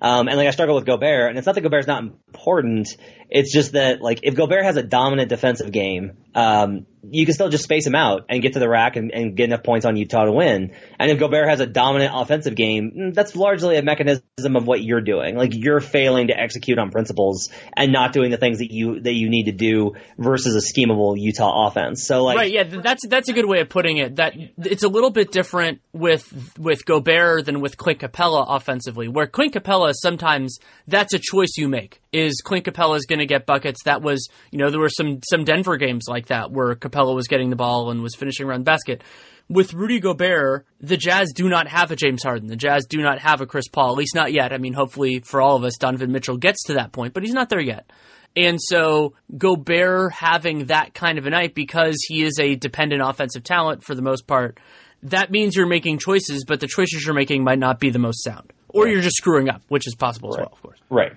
Um, and like I struggle with Gobert, and it's not that Gobert's not important. It's just that like if Gobert has a dominant defensive game, um, you can still just space him out and get to the rack and, and, get enough points on Utah to win. And if Gobert has a dominant offensive game, mm, that's largely a mechanism of what you're doing. Like you're failing to execute on principles and not doing the things that you that you need to do versus a schemable Utah offense. So like right, yeah, that's that's a good way of putting it. That it's a little bit different with with Gobert than with Clint Capela offensively, where Clint Capela sometimes that's a choice you make. Is Clint Capela is going to get buckets? That was you know there were some some Denver games like that where Capela was getting the ball and was finishing around the basket. With Rudy Gobert, the Jazz do not have a James Harden. The Jazz do not have a Chris Paul, at least not yet. I mean, hopefully for all of us, Donovan Mitchell gets to that point, but he's not there yet. And so Gobert having that kind of a night because he is a dependent offensive talent for the most part, that means you're making choices, but the choices you're making might not be the most sound. Or right. you're just screwing up, which is possible right. as well, of course. Right.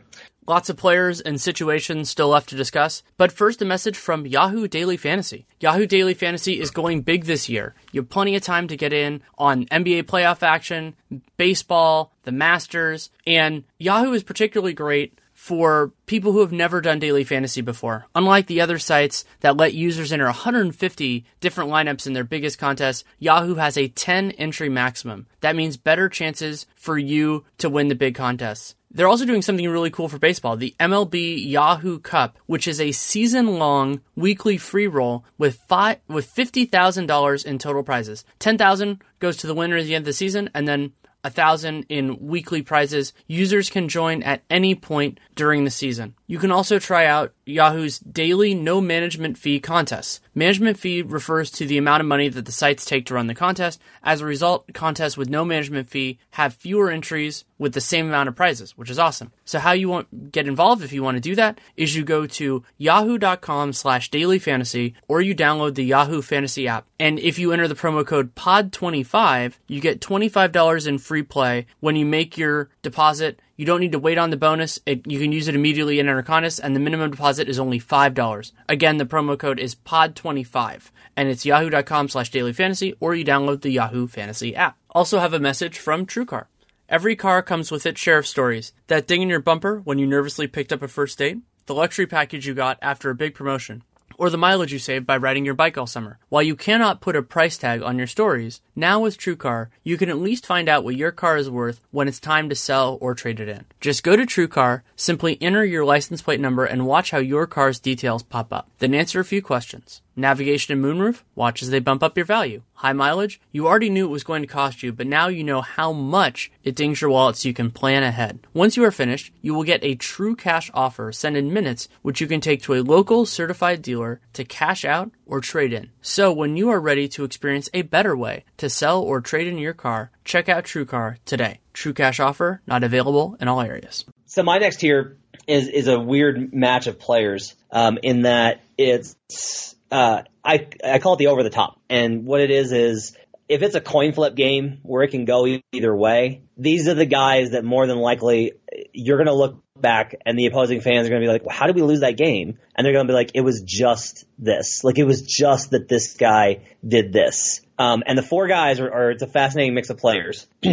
Lots of players and situations still left to discuss, but first a message from Yahoo Daily Fantasy. Yahoo Daily Fantasy is going big this year. You have plenty of time to get in on NBA playoff action, baseball, the Masters, and Yahoo is particularly great for people who have never done daily fantasy before. Unlike the other sites that let users enter 150 different lineups in their biggest contests, Yahoo has a 10 entry maximum. That means better chances for you to win the big contests. They're also doing something really cool for baseball the MLB Yahoo Cup, which is a season long weekly free roll with, five, with $50,000 in total prizes. 10000 goes to the winner at the end of the season, and then a thousand in weekly prizes. Users can join at any point during the season. You can also try out Yahoo's daily no management fee contests. Management fee refers to the amount of money that the sites take to run the contest. As a result, contests with no management fee have fewer entries with the same amount of prizes, which is awesome. So how you want get involved if you want to do that is you go to yahoo.com slash daily fantasy or you download the Yahoo Fantasy app. And if you enter the promo code POD25, you get $25 in free play when you make your deposit you don't need to wait on the bonus. It, you can use it immediately in enter and the minimum deposit is only $5. Again, the promo code is POD25, and it's yahoo.com slash daily fantasy, or you download the Yahoo Fantasy app. Also have a message from TrueCar. Every car comes with its share of stories. That ding in your bumper when you nervously picked up a first date, the luxury package you got after a big promotion, or the mileage you saved by riding your bike all summer. While you cannot put a price tag on your stories, now with TrueCar, you can at least find out what your car is worth when it's time to sell or trade it in. Just go to TrueCar, simply enter your license plate number, and watch how your car's details pop up. Then answer a few questions. Navigation and moonroof? Watch as they bump up your value. High mileage? You already knew it was going to cost you, but now you know how much it dings your wallet so you can plan ahead. Once you are finished, you will get a true cash offer sent in minutes, which you can take to a local certified dealer to cash out or trade in. So when you are ready to experience a better way to sell or trade in your car, check out TrueCar today. True cash offer not available in all areas. So my next tier is is a weird match of players um, in that it's uh, I I call it the over the top, and what it is is if it's a coin flip game where it can go either way, these are the guys that more than likely you're going to look back and the opposing fans are going to be like, well, how did we lose that game? And they're going to be like, it was just this. Like, it was just that this guy did this. Um, and the four guys are, are, it's a fascinating mix of players.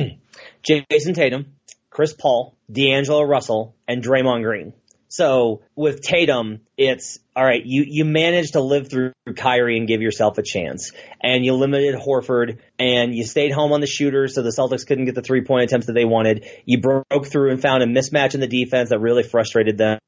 Jayson Tatum, Chris Paul, D'Angelo Russell, and Draymond Green. So with Tatum, it's all right. You you managed to live through Kyrie and give yourself a chance, and you limited Horford, and you stayed home on the shooters, so the Celtics couldn't get the three point attempts that they wanted. You broke through and found a mismatch in the defense that really frustrated them.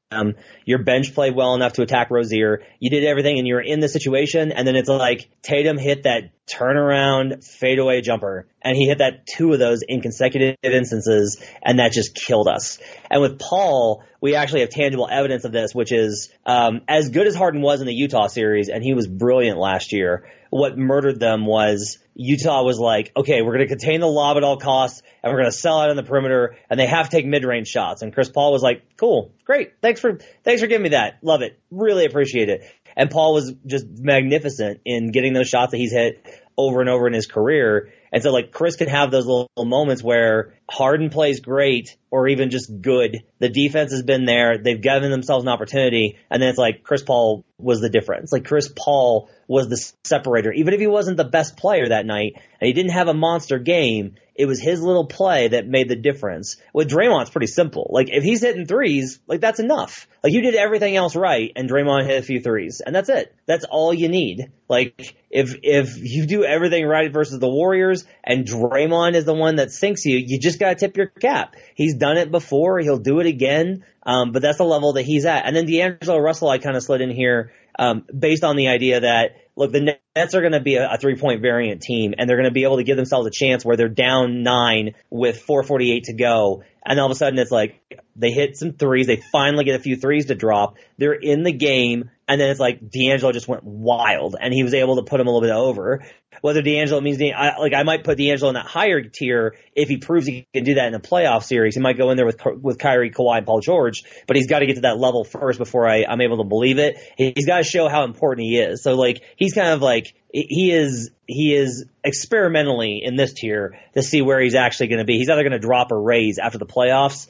Your bench played well enough to attack Rozier. You did everything, and you were in the situation, and then it's like Tatum hit that turnaround fadeaway jumper, and he hit that two of those in consecutive instances, and that just killed us. And with Paul, we actually have tangible evidence of this, which is um, as good as Harden was in the Utah series, and he was brilliant last year. What murdered them was Utah was like, okay, we're going to contain the lob at all costs, and we're going to sell out on the perimeter, and they have to take mid-range shots. And Chris Paul was like, cool, great, thanks for thanks for giving me that, love it, really appreciate it. And Paul was just magnificent in getting those shots that he's hit over and over in his career. And so like Chris can have those little moments where Harden plays great or even just good. The defense has been there. They've given themselves an opportunity. And then it's like Chris Paul was the difference. Like Chris Paul was the separator. Even if he wasn't the best player that night and he didn't have a monster game, it was his little play that made the difference. With Draymond, it's pretty simple. Like if he's hitting threes, like that's enough. Like you did everything else right and Draymond hit a few threes and that's it. That's all you need. Like if, if you do everything right versus the Warriors and Draymond is the one that sinks you, you just gotta tip your cap. He's done it before. He'll do it again. Um, but that's the level that he's at. And then D'Angelo Russell, I kind of slid in here, um, based on the idea that look, the Nets are going to be a, a three point variant team and they're going to be able to give themselves a chance where they're down nine with 448 to go. And all of a sudden it's like they hit some threes. They finally get a few threes to drop. They're in the game. And then it's like D'Angelo just went wild and he was able to put him a little bit over. Whether D'Angelo means, I, like I might put D'Angelo in that higher tier if he proves he can do that in a playoff series. He might go in there with, with Kyrie, Kawhi, and Paul George, but he's got to get to that level first before I, I'm able to believe it. He's got to show how important he is. So like, he's kind of like, he is he is experimentally in this tier to see where he's actually going to be. He's either going to drop or raise after the playoffs.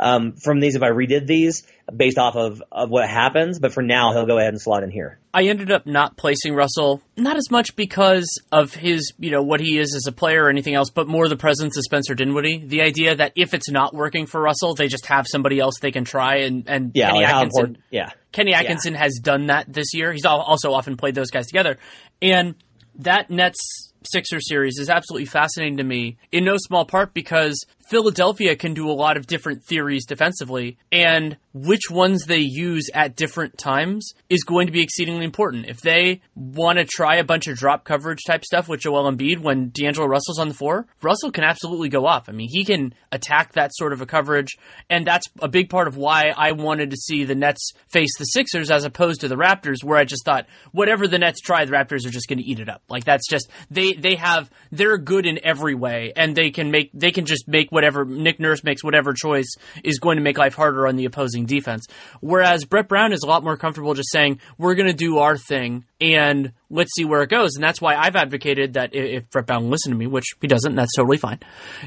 Um, from these if I redid these based off of, of what happens. But for now, he'll go ahead and slot in here. I ended up not placing Russell, not as much because of his, you know, what he is as a player or anything else, but more the presence of Spencer Dinwiddie. The idea that if it's not working for Russell, they just have somebody else they can try. And, and yeah, Kenny like Atkinson, yeah. Kenny Atkinson yeah. has done that this year. He's also often played those guys together. And that Nets Sixer series is absolutely fascinating to me in no small part because Philadelphia can do a lot of different theories defensively, and which ones they use at different times is going to be exceedingly important. If they want to try a bunch of drop coverage type stuff with Joel Embiid when D'Angelo Russell's on the floor, Russell can absolutely go off. I mean, he can attack that sort of a coverage, and that's a big part of why I wanted to see the Nets face the Sixers as opposed to the Raptors, where I just thought whatever the Nets try, the Raptors are just going to eat it up. Like that's just they they have they're good in every way, and they can make they can just make whatever Nick Nurse makes whatever choice is going to make life harder on the opposing defense. Whereas Brett Brown is a lot more comfortable just saying, we're going to do our thing and let's see where it goes. And that's why I've advocated that if Brett Brown listened to me, which he doesn't, that's totally fine,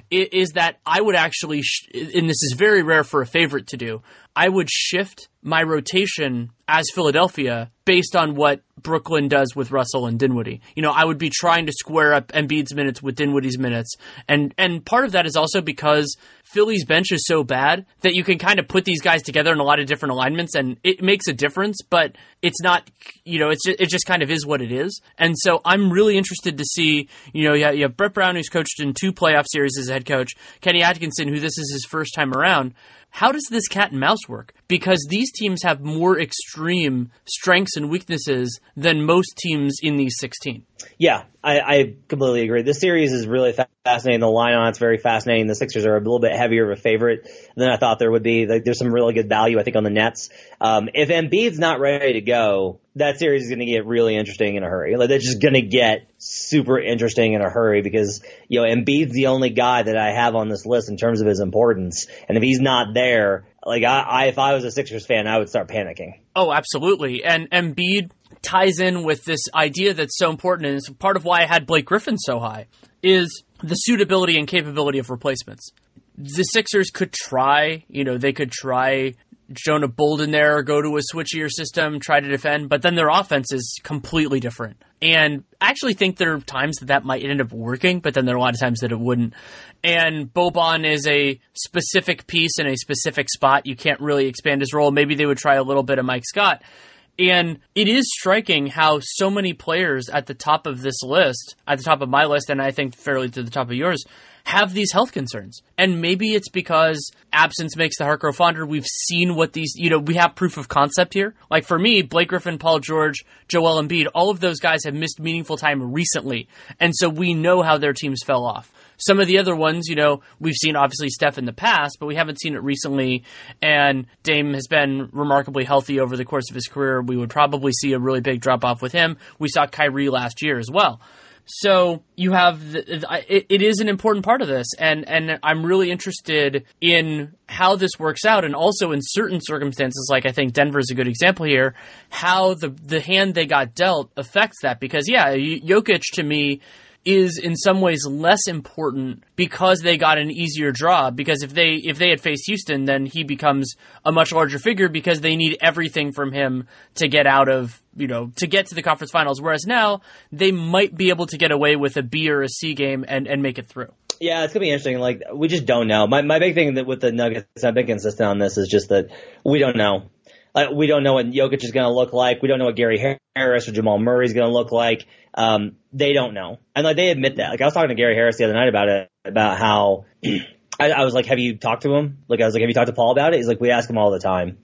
is that I would actually, and this is very rare for a favorite to do, I would shift my rotation as Philadelphia based on what Brooklyn does with Russell and Dinwiddie. You know, I would be trying to square up Embiid's minutes with Dinwiddie's minutes. And and part of that is also because Philly's bench is so bad that you can kind of put these guys together in a lot of different alignments and it makes a difference, but it's not, you know, it's just, it just kind of is what it is. And so I'm really interested to see, you know, you have, you have Brett Brown, who's coached in two playoff series as a head coach, Kenny Atkinson, who this is his first time around how does this cat and mouse work? Because these teams have more extreme strengths and weaknesses than most teams in these 16. Yeah, I, I completely agree. This series is really fascinating. The line on it's very fascinating. The Sixers are a little bit heavier of a favorite than I thought there would be. Like, there's some really good value, I think, on the Nets. Um, if Embiid's not ready to go, that series is going to get really interesting in a hurry. Like, they're just going to get super interesting in a hurry because, you know, Embiid's the only guy that I have on this list in terms of his importance. And if he's not there, like I, I if I was a Sixers fan, I would start panicking. Oh, absolutely. And Embiid ties in with this idea that's so important, and it's part of why I had Blake Griffin so high, is the suitability and capability of replacements. The Sixers could try, you know, they could try Jonah Bolden there go to a switchier system, try to defend, but then their offense is completely different. And I actually think there are times that that might end up working, but then there are a lot of times that it wouldn't. And Boban is a specific piece in a specific spot. You can't really expand his role. Maybe they would try a little bit of Mike Scott. And it is striking how so many players at the top of this list, at the top of my list, and I think fairly to the top of yours, have these health concerns. And maybe it's because absence makes the heart grow fonder. We've seen what these, you know, we have proof of concept here. Like for me, Blake Griffin, Paul George, Joel Embiid, all of those guys have missed meaningful time recently. And so we know how their teams fell off. Some of the other ones, you know, we've seen obviously Steph in the past, but we haven't seen it recently. And Dame has been remarkably healthy over the course of his career. We would probably see a really big drop off with him. We saw Kyrie last year as well. So you have the, it, it is an important part of this, and and I'm really interested in how this works out, and also in certain circumstances, like I think Denver is a good example here, how the the hand they got dealt affects that. Because yeah, Jokic to me is in some ways less important because they got an easier draw because if they if they had faced Houston then he becomes a much larger figure because they need everything from him to get out of you know to get to the conference finals whereas now they might be able to get away with a B or a C game and and make it through. Yeah, it's gonna be interesting. Like we just don't know. My my big thing that with the Nuggets, I've been consistent on this is just that we don't know. Like, we don't know what Jokic is going to look like. We don't know what Gary Harris or Jamal Murray is to look like. Um, they don't know. And like they admit that. Like I was talking to Gary Harris the other night about it, about how I, I was like, have you talked to him? Like I was like, have you talked to Paul about it? He's like, we ask him all the time.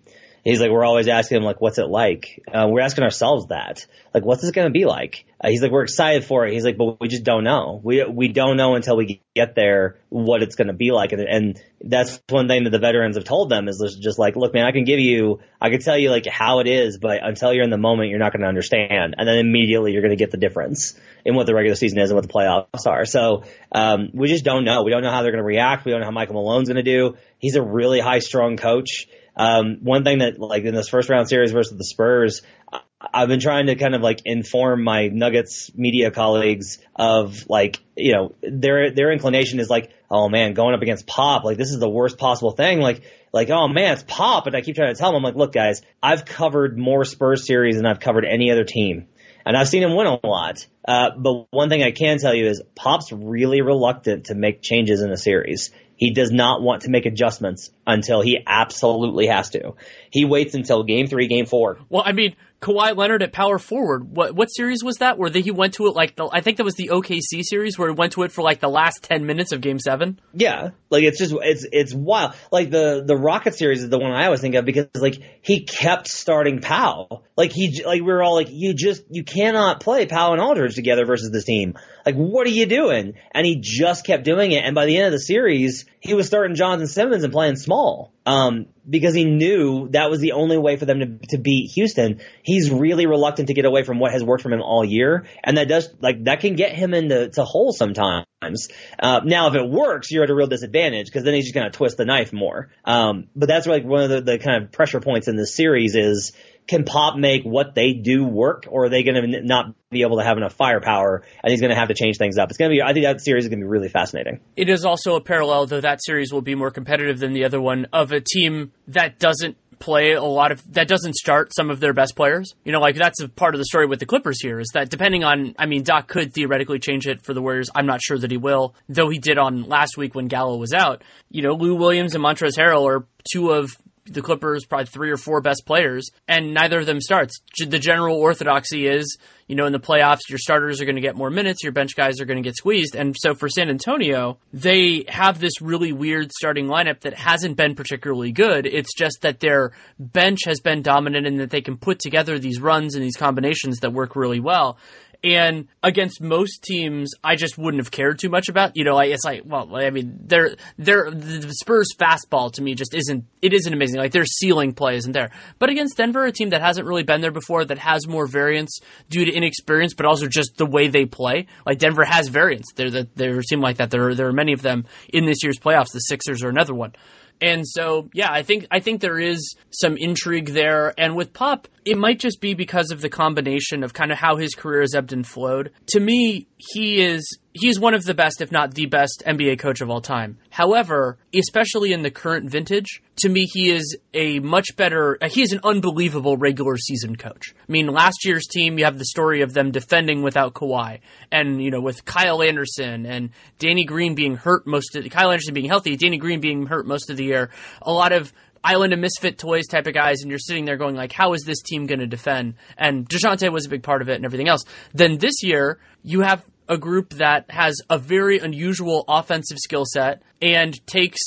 He's like, we're always asking him like, what's it like? Uh, we're asking ourselves that, like, what's this going to be like? Uh, he's like, we're excited for it. He's like, but we just don't know. We we don't know until we get there what it's going to be like. And, and that's one thing that the veterans have told them is just like, look, man, I can give you, I can tell you like how it is, but until you're in the moment, you're not going to understand. And then immediately you're going to get the difference in what the regular season is and what the playoffs are. So um, we just don't know. We don't know how they're going to react. We don't know how Michael Malone's going to do. He's a really high strung coach. Um, one thing that like in this first round series versus the Spurs, I've been trying to kind of like inform my Nuggets media colleagues of like, you know, their, their inclination is like, oh man, going up against Pop, like this is the worst possible thing. Like, like, oh man, it's Pop. And I keep trying to tell them, I'm like, look guys, I've covered more Spurs series than I've covered any other team. And I've seen him win a lot. Uh, but one thing I can tell you is Pop's really reluctant to make changes in a series. He does not want to make adjustments until he absolutely has to. He waits until game three, game four. Well, I mean, Kawhi Leonard at power forward. What what series was that? Where he went to it like the I think that was the OKC series where he went to it for like the last ten minutes of Game Seven. Yeah, like it's just it's it's wild. Like the the Rocket series is the one I always think of because like he kept starting Powell. Like he like we were all like you just you cannot play Powell and Aldridge together versus this team. Like what are you doing? And he just kept doing it. And by the end of the series, he was starting Jonathan Simmons and playing small. Um, because he knew that was the only way for them to, to beat Houston. He's really reluctant to get away from what has worked for him all year, and that does like that can get him into to holes sometimes. Uh, now, if it works, you're at a real disadvantage because then he's just going to twist the knife more. Um, but that's like one of the, the kind of pressure points in this series is can Pop make what they do work, or are they going to not be able to have enough firepower, and he's going to have to change things up? It's going to be. I think that series is going to be really fascinating. It is also a parallel, though that series will be more competitive than the other one, of a team that doesn't play a lot of that doesn't start some of their best players. You know, like that's a part of the story with the Clippers here is that depending on I mean Doc could theoretically change it for the Warriors. I'm not sure that he will, though he did on last week when Gallo was out. You know, Lou Williams and Montrezl Harrell are two of the Clippers probably three or four best players, and neither of them starts. The general orthodoxy is, you know, in the playoffs, your starters are going to get more minutes, your bench guys are going to get squeezed. And so for San Antonio, they have this really weird starting lineup that hasn't been particularly good. It's just that their bench has been dominant and that they can put together these runs and these combinations that work really well. And against most teams, I just wouldn't have cared too much about. You know, it's like, well, I mean, they're they're the Spurs fastball to me just isn't it isn't amazing. Like their ceiling play isn't there. But against Denver, a team that hasn't really been there before, that has more variance due to inexperience, but also just the way they play. Like Denver has variance. They're the, they seem like that. There are, there are many of them in this year's playoffs. The Sixers are another one. And so, yeah, I think I think there is some intrigue there. And with Pop, it might just be because of the combination of kind of how his career has ebbed and flowed. To me, he is he's one of the best, if not the best, NBA coach of all time. However, especially in the current vintage, to me, he is a much better, uh, he is an unbelievable regular season coach. I mean, last year's team, you have the story of them defending without Kawhi, and, you know, with Kyle Anderson and Danny Green being hurt most of, Kyle Anderson being healthy, Danny Green being hurt most of the year, a lot of island of misfit toys type of guys, and you're sitting there going like, how is this team going to defend? And Dejounte was a big part of it and everything else. Then this year, you have a group that has a very unusual offensive skill set and takes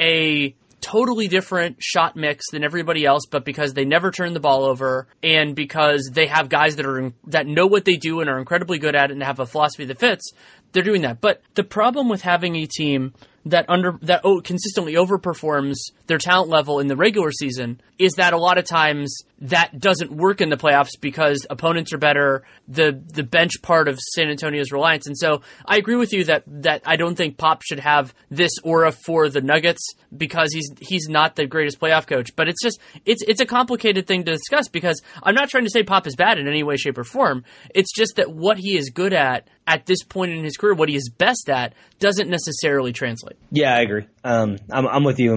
a totally different shot mix than everybody else, but because they never turn the ball over and because they have guys that are that know what they do and are incredibly good at it and have a philosophy that fits, they're doing that. But the problem with having a team that under that oh, consistently overperforms their talent level in the regular season is that a lot of times that doesn't work in the playoffs because opponents are better. The the bench part of San Antonio's reliance, and so I agree with you that that I don't think Pop should have this aura for the Nuggets because he's he's not the greatest playoff coach. But it's just it's it's a complicated thing to discuss because I'm not trying to say Pop is bad in any way, shape, or form. It's just that what he is good at at this point in his career, what he is best at, doesn't necessarily translate. Yeah, I agree. Um, I'm, I'm with you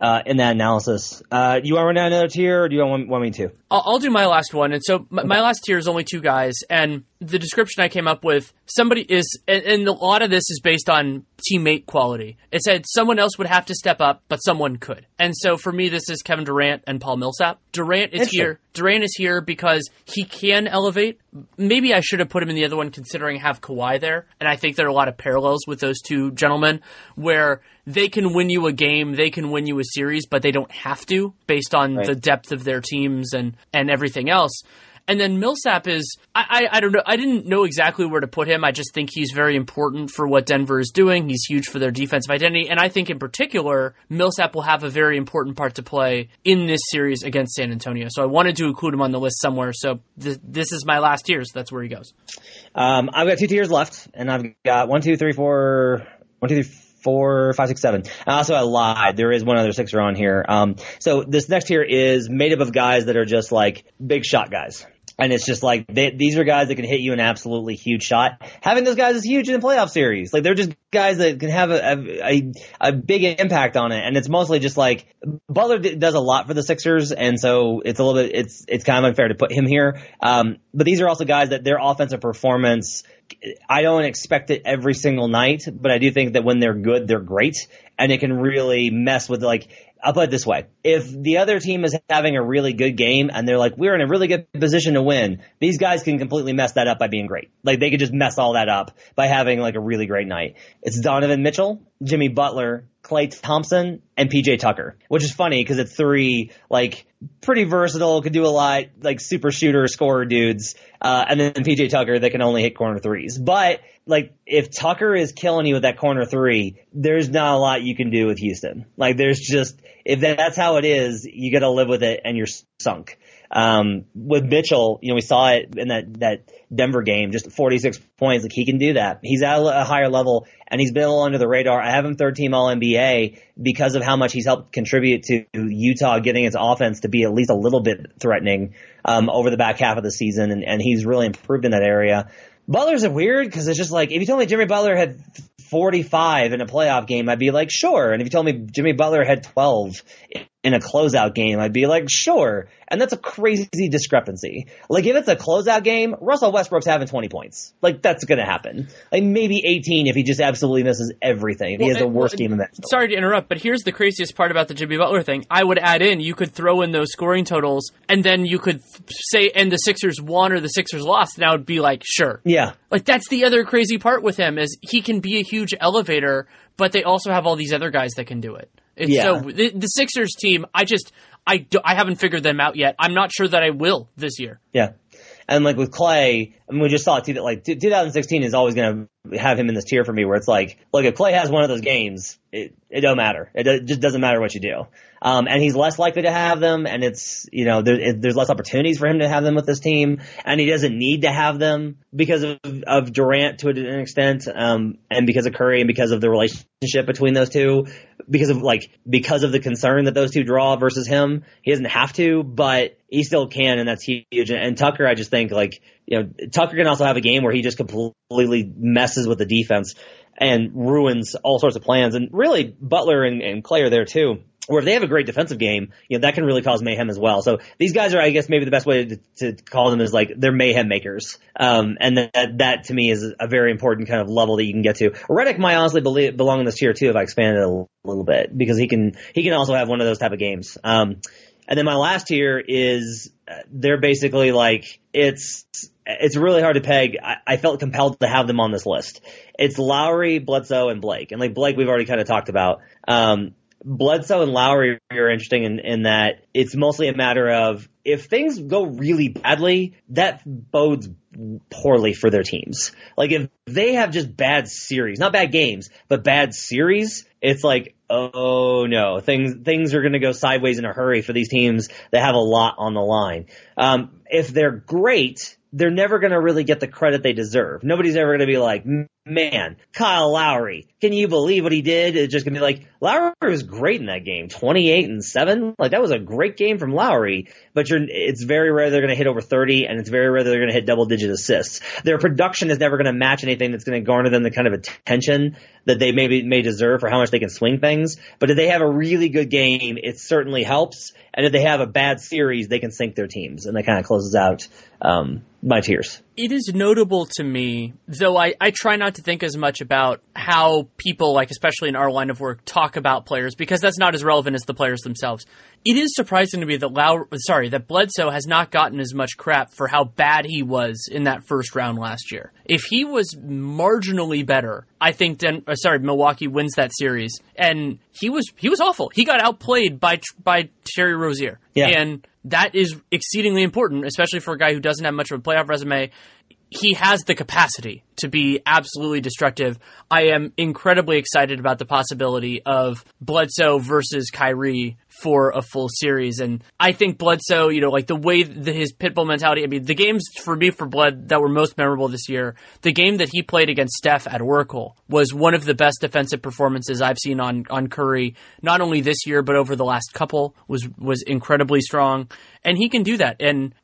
uh, in that analysis. Uh, you want to run down another tier, or do you want, want me to? I'll, I'll, do my last one. And so my, my, last tier is only two guys, and the description I came up with somebody is, and, and, a lot of this is based on teammate quality. It said someone else would have to step up, but someone could. And so for me, this is Kevin Durant and Paul Millsap. Durant is here. Durant is here because he can elevate. Maybe I should have put him in the other one, considering I have Kawhi there, and I think there are a lot of parallels with those two gentlemen, where they can win you a game, they can win you a series, but they don't have to based on right. the depth of their teams and and everything else. And then Millsap is I, I, I don't know I didn't know exactly where to put him. I just think he's very important for what Denver is doing. He's huge for their defensive identity, and I think in particular Millsap will have a very important part to play in this series against San Antonio. So I wanted to include him on the list somewhere. So th- this is my last tier. So that's where he goes. Um, I've got two tiers left, and I've got one, two, three, four, one, two, three four, five, six, seven. And also, I lied. There is one other sixer on here. Um, so this next tier is made up of guys that are just like big shot guys. And it's just like they, these are guys that can hit you an absolutely huge shot. Having those guys is huge in the playoff series. Like they're just guys that can have a, a, a big impact on it. And it's mostly just like Butler d- does a lot for the Sixers, and so it's a little bit it's it's kind of unfair to put him here. Um, but these are also guys that their offensive performance. I don't expect it every single night, but I do think that when they're good, they're great, and it can really mess with like I'll put it this way. If the other team is having a really good game and they're like, we're in a really good position to win, these guys can completely mess that up by being great. Like they could just mess all that up by having like a really great night. It's Donovan Mitchell, Jimmy Butler, Klay Thompson, and PJ Tucker, which is funny because it's three like pretty versatile, could do a lot, like super shooter, scorer dudes, uh, and then PJ Tucker that can only hit corner threes. But like if Tucker is killing you with that corner three, there's not a lot you can do with Houston. Like there's just if that's how it is, you got to live with it, and you're sunk. Um, with Mitchell, you know, we saw it in that, that Denver game, just 46 points. Like he can do that. He's at a higher level and he's been a little under the radar. I have him third team all NBA because of how much he's helped contribute to Utah getting its offense to be at least a little bit threatening, um, over the back half of the season. And, and he's really improved in that area. Butler's a weird because it's just like if you told me Jimmy Butler had 45 in a playoff game, I'd be like, sure. And if you told me Jimmy Butler had 12 in a closeout game, I'd be like, sure. And that's a crazy discrepancy. Like if it's a closeout game, Russell Westbrook's having 20 points. Like that's going to happen. Like maybe 18 if he just absolutely misses everything. If well, he has the worst well, game in that. Sorry to interrupt, but here's the craziest part about the Jimmy Butler thing. I would add in, you could throw in those scoring totals and then you could say, and the Sixers won or the Sixers lost. And I would be like, sure. Yeah. Like that's the other crazy part with him is he can be a huge elevator, but they also have all these other guys that can do it. It's yeah. so the, the Sixers team, I just I do, I haven't figured them out yet. I'm not sure that I will this year. Yeah. And like with Klay, I mean, we just saw too that like 2016 is always going to have him in this tier for me where it's like, look, if Klay has one of those games, it, it don't matter. It, it just doesn't matter what you do. Um, and he's less likely to have them, and it's you know there, it, there's less opportunities for him to have them with this team, and he doesn't need to have them because of, of Durant to an extent, um, and because of Curry and because of the relationship between those two, because of like because of the concern that those two draw versus him, he doesn't have to, but he still can, and that's huge. And, and Tucker, I just think like you know Tucker can also have a game where he just completely messes with the defense and ruins all sorts of plans, and really Butler and, and Klay are there too or if they have a great defensive game, you know, that can really cause mayhem as well. So these guys are, I guess, maybe the best way to, to call them is like they're mayhem makers. Um, and that, that to me is a very important kind of level that you can get to. Redick might honestly believe, belong in this tier too if I expanded it a little bit because he can, he can also have one of those type of games. Um, and then my last tier is uh, they're basically like it's it's really hard to peg. I, I, felt compelled to have them on this list. It's Lowry, Bledsoe, and Blake. And like Blake, we've already kind of talked about. Um, Bledsoe and Lowry are interesting in, in that it's mostly a matter of if things go really badly, that bodes poorly for their teams. Like if they have just bad series, not bad games, but bad series, it's like, oh no, things things are going to go sideways in a hurry for these teams that have a lot on the line. Um, if they're great, they're never going to really get the credit they deserve. Nobody's ever going to be like, man, Kyle Lowry, can you believe what he did? It's just to be like, Lowry was great in that game, 28 and 7. Like that was a great game from Lowry, but you're, it's very rare they're to hit over 30 and it's very rare they're to hit double digit assists. Their production is never to match anything that's to garner them the kind of attention that they maybe may deserve for how much they can swing things. But if they have a really good game, it certainly helps. And if they have a bad series, they can sink their teams and that kind of closes out, um, my tiers. It is notable to me, though I, I try not to think as much about how people, like especially in our line of work, talk about players because that's not as relevant as the players themselves. It is surprising to me that Lau, sorry, that Bledsoe has not gotten as much crap for how bad he was in that first round last year. If he was marginally better, I think Den- uh, sorry, Milwaukee wins that series. And he was he was awful. He got outplayed by by Terry Rozier. Yeah. And that is exceedingly important, especially for a guy who doesn't have much of a playoff resume. He has the capacity to be absolutely destructive. I am incredibly excited about the possibility of Bledsoe versus Kyrie for a full series. And I think Bledsoe, you know, like the way the, his pitbull mentality, I mean, the games for me for Bled that were most memorable this year, the game that he played against Steph at Oracle was one of the best defensive performances I've seen on, on Curry, not only this year, but over the last couple was, was incredibly strong. And he can do that. And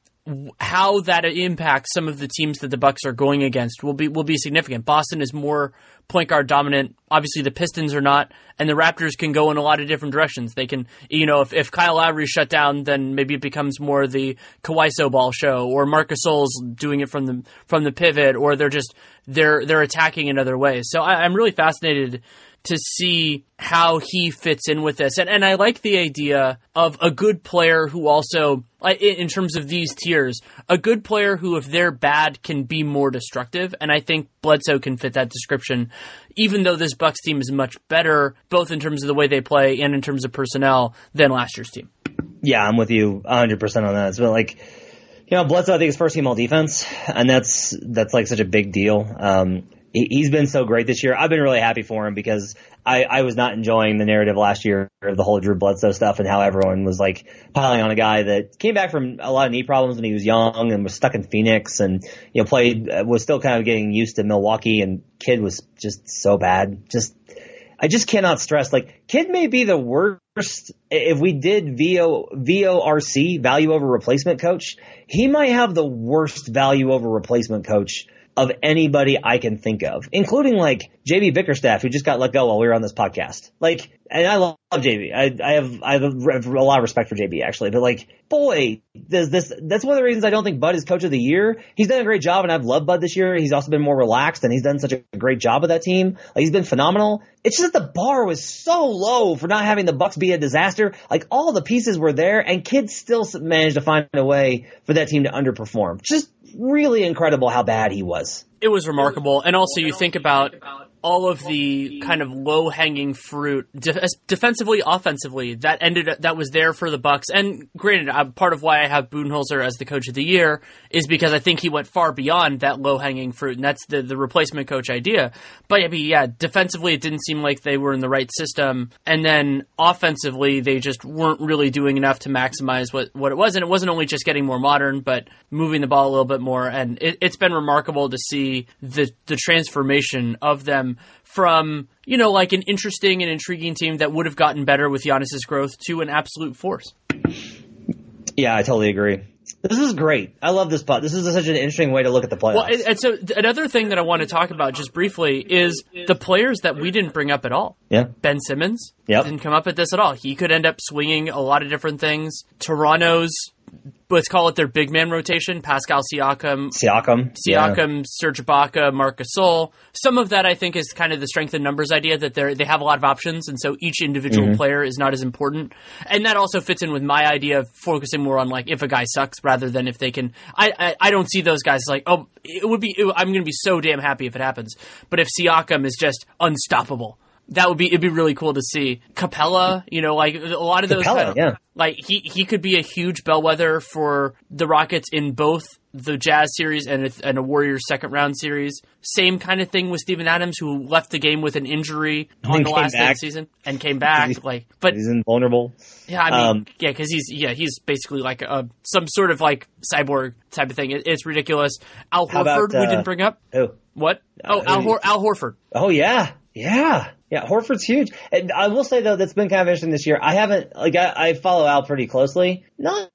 how that impacts some of the teams that the Bucks are going against will be will be significant. Boston is more point guard dominant. Obviously, the Pistons are not, and the Raptors can go in a lot of different directions. They can, you know, if, if Kyle Lowry shut down, then maybe it becomes more the Kawhi ball show, or Marcus Gasol's doing it from the from the pivot, or they're just they're they're attacking in other ways. So I, I'm really fascinated to see how he fits in with this. And, and I like the idea of a good player who also, in terms of these tiers, a good player who, if they're bad, can be more destructive. And I think Bledsoe can fit that description, even though this Bucks team is much better, both in terms of the way they play and in terms of personnel, than last year's team. Yeah, I'm with you 100% on that. So, like, you know, Bledsoe, I think is first team all defense, and that's that's like such a big deal. Um, he's been so great this year. I've been really happy for him because I, I was not enjoying the narrative last year of the whole Drew Bledsoe stuff and how everyone was like piling on a guy that came back from a lot of knee problems when he was young and was stuck in Phoenix and you know played uh, was still kind of getting used to Milwaukee and Kidd was just so bad. Just I just cannot stress like Kidd may be the worst if we did VO VORC value over replacement coach. He might have the worst value over replacement coach of anybody I can think of, including like JB Bickerstaff, who just got let go while we were on this podcast. Like, and I love JB. I, I have I have a lot of respect for JB actually, but like, boy, does this that's one of the reasons I don't think Bud is coach of the year. He's done a great job, and I've loved Bud this year. He's also been more relaxed, and he's done such a great job with that team. Like, he's been phenomenal. It's just that the bar was so low for not having the Bucks be a disaster. Like all the pieces were there, and Kidd's still managed to find a way for that team to underperform. Just really incredible how bad he was. It was remarkable. And also, you think about all of the kind of low hanging fruit de- defensively, offensively that ended that was there for the Bucks. And granted, uh, part of why I have Budenholzer as the coach of the year is because I think he went far beyond that low hanging fruit, and that's the the replacement coach idea. But I mean, yeah, defensively, it didn't seem like they were in the right system, and then offensively, they just weren't really doing enough to maximize what what it was. And it wasn't only just getting more modern, but moving the ball a little bit more. And it, it's been remarkable to see the the transformation of them from, you know, like an interesting and intriguing team that would have gotten better with Giannis's growth to an absolute force. Yeah, I totally agree. This is great. I love this pot. This is such an interesting way to look at the playoffs. Well, and, so another thing that I want to talk about just briefly is the players that we didn't bring up at all. Yeah. Ben Simmons yep. didn't come up at this at all. He could end up swinging a lot of different things. Toronto's let's call it their big man rotation: Pascal Siakam, Siakam, Siakam, yeah. Serge Ibaka, Marc Gasol. Some of that I think is kind of the strength in numbers idea that they they have a lot of options, and so each individual mm-hmm. player is not as important. And that also fits in with my idea of focusing more on like if a guy sucks rather than if they can. I I, I don't see those guys like oh it would be it, I'm going to be so damn happy if it happens. But if Siakam is just unstoppable that would be it'd be really cool to see Capela. You know, like a lot of those. Capela, kind of, yeah. Like he he could be a huge bellwether for the Rockets in both the Jazz series and a, and a Warriors second round series. Same kind of thing with Steven Adams, who left the game with an injury on the last the season and came back. He's, like, but he's invulnerable. Yeah, I mean, um, yeah, because he's yeah he's basically like a some sort of like cyborg type of thing. It, it's ridiculous. Al Horford, about, uh, we didn't bring up. Who? What? Uh, oh, Al, Hor- Al Horford. Oh yeah, yeah. Yeah, Horford's huge. And I will say though, that's been kind of interesting this year. I haven't like I, I follow Al pretty closely. Not,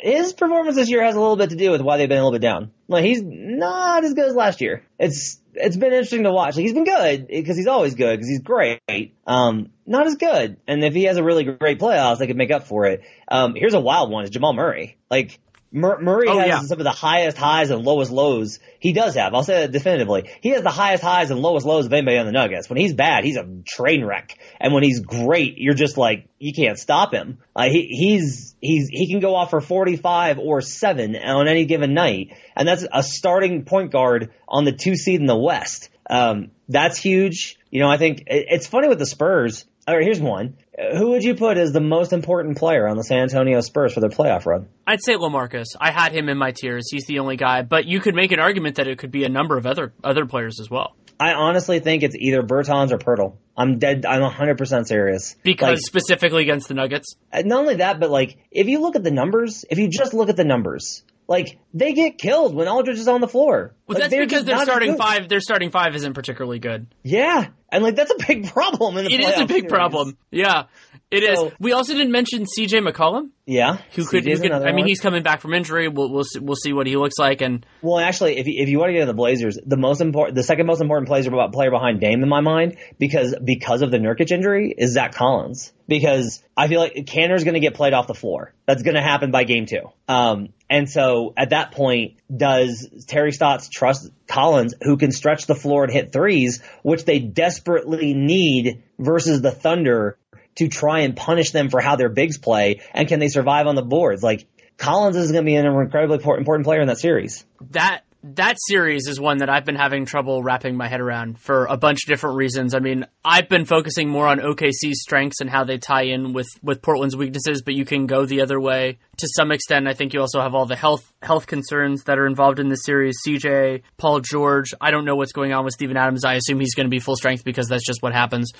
his performance this year has a little bit to do with why they've been a little bit down. Like he's not as good as last year. It's it's been interesting to watch. Like he's been good because he's always good because he's great. Um, not as good. And if he has a really great playoffs, they could make up for it. Um, here's a wild one: is Jamal Murray. Like Murray oh, has yeah. some of the highest highs and lowest lows. He does have. I'll say that definitively. He has the highest highs and lowest lows of anybody on the Nuggets. When he's bad, he's a train wreck, and when he's great, you're just like you can't stop him. Uh, he, he's he's he can go off for 45 or seven on any given night, and that's a starting point guard on the two seed in the West. Um, that's huge. You know, I think it, it's funny with the Spurs. All right, here's one. Who would you put as the most important player on the San Antonio Spurs for their playoff run? I'd say Lamarcus. I had him in my tiers. He's the only guy, but you could make an argument that it could be a number of other other players as well. I honestly think it's either Bertans or Poeltl. I'm dead. I'm 100% serious. Because like, specifically against the Nuggets? Uh, not only that, but like, if you look at the numbers, if you just look at the numbers, like they get killed when Aldridge is on the floor. Well, like, that's because just their starting five, their starting five isn't particularly good. Yeah, and like that's a big problem. In the It is a big series. problem. Yeah, it is. So- We also didn't mention C.J. McCollum, Yeah, who could, who could I mean, one. he's coming back from injury. We'll we'll see, we'll see what he looks like. And Well, actually, if you, if you want to get to the Blazers, the most important, the second most important player about player behind Dame in my mind, because because of the Nurkic injury, is Zach Collins. Because I feel like Kanter's going to get played off the floor. That's going to happen by game two. Um, and so at that point, does Terry Stotts trust Collins, who can stretch the floor and hit threes, which they desperately need, versus the Thunder to try and punish them for how their bigs play, and can they survive on the boards? Like Collins is going to be an incredibly important player in that series. that that series is one that I've been having trouble wrapping my head around for a bunch of different reasons. I mean, I've been focusing more on OKC's strengths and how they tie in with with Portland's weaknesses, but you can go the other way to some extent. I think you also have all the health health concerns that are involved in this series. CJ, Paul George. I don't know what's going on with Steven Adams. I assume he's going to be full strength because that's just what happens.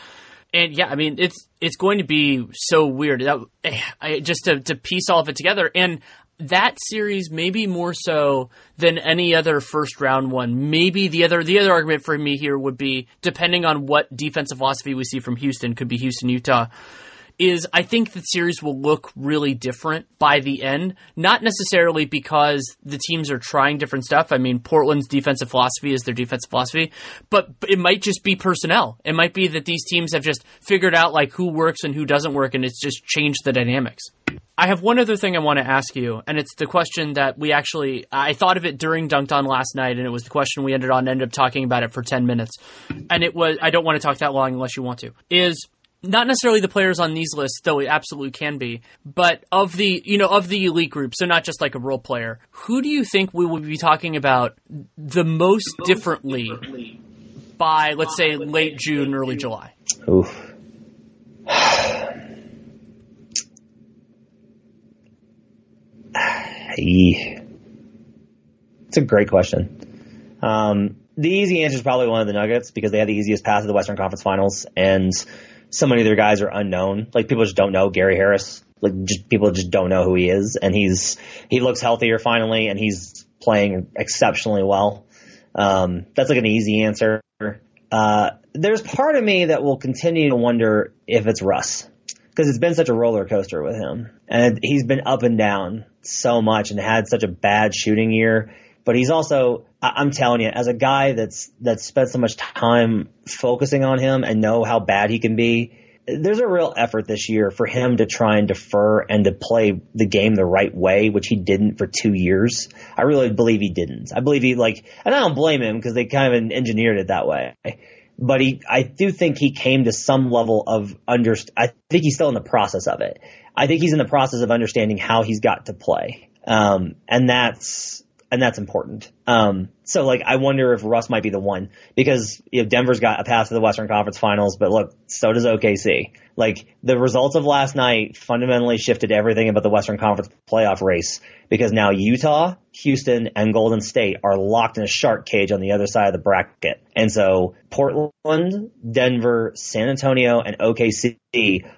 And yeah, I mean, it's it's going to be so weird. That, I, just to to piece all of it together, and that series maybe more so than any other first round one. Maybe the other the other argument for me here would be depending on what defensive philosophy we see from Houston, could be Houston Utah. Is I think the series will look really different by the end. Not necessarily because the teams are trying different stuff. I mean, Portland's defensive philosophy is their defensive philosophy, but it might just be personnel. It might be that these teams have just figured out like who works and who doesn't work, and it's just changed the dynamics. I have one other thing I want to ask you, and it's the question that we actually I thought of it during Dunked On last night, and it was the question we ended on ended up talking about it for ten minutes, and it was I don't want to talk that long unless you want to is not necessarily the players on these lists, though it absolutely can be, but of the you know of the elite group, so not just like a role player. Who do you think we will be talking about the most differently by let's say late June, early July? Oof. It's a great question. Um, the easy answer is probably one of the Nuggets because they had the easiest path to the Western Conference Finals, and so many of their guys are unknown. Like people just don't know Gary Harris. Like just people just don't know who he is, and he's he looks healthier finally, and he's playing exceptionally well. Um, that's like an easy answer. Uh, there's part of me that will continue to wonder if it's Russ because it's been such a roller coaster with him, and he's been up and down so much and had such a bad shooting year. But he's also, I'm telling you, as a guy that's that's spent so much time focusing on him and know how bad he can be, there's a real effort this year for him to try and defer and to play the game the right way, which he didn't for two years. I really believe he didn't. I believe he like, and I don't blame him because they kind of engineered it that way. But he, I do think he came to some level of under. I think he's still in the process of it. I think he's in the process of understanding how he's got to play, um, and that's and that's important. Um, so like, I wonder if Russ might be the one because you know, Denver's got a path to the Western Conference Finals, but look, so does OKC. Like the results of last night fundamentally shifted everything about the Western Conference playoff race because now Utah, Houston, and Golden State are locked in a shark cage on the other side of the bracket. And so Portland, Denver, San Antonio, and OKC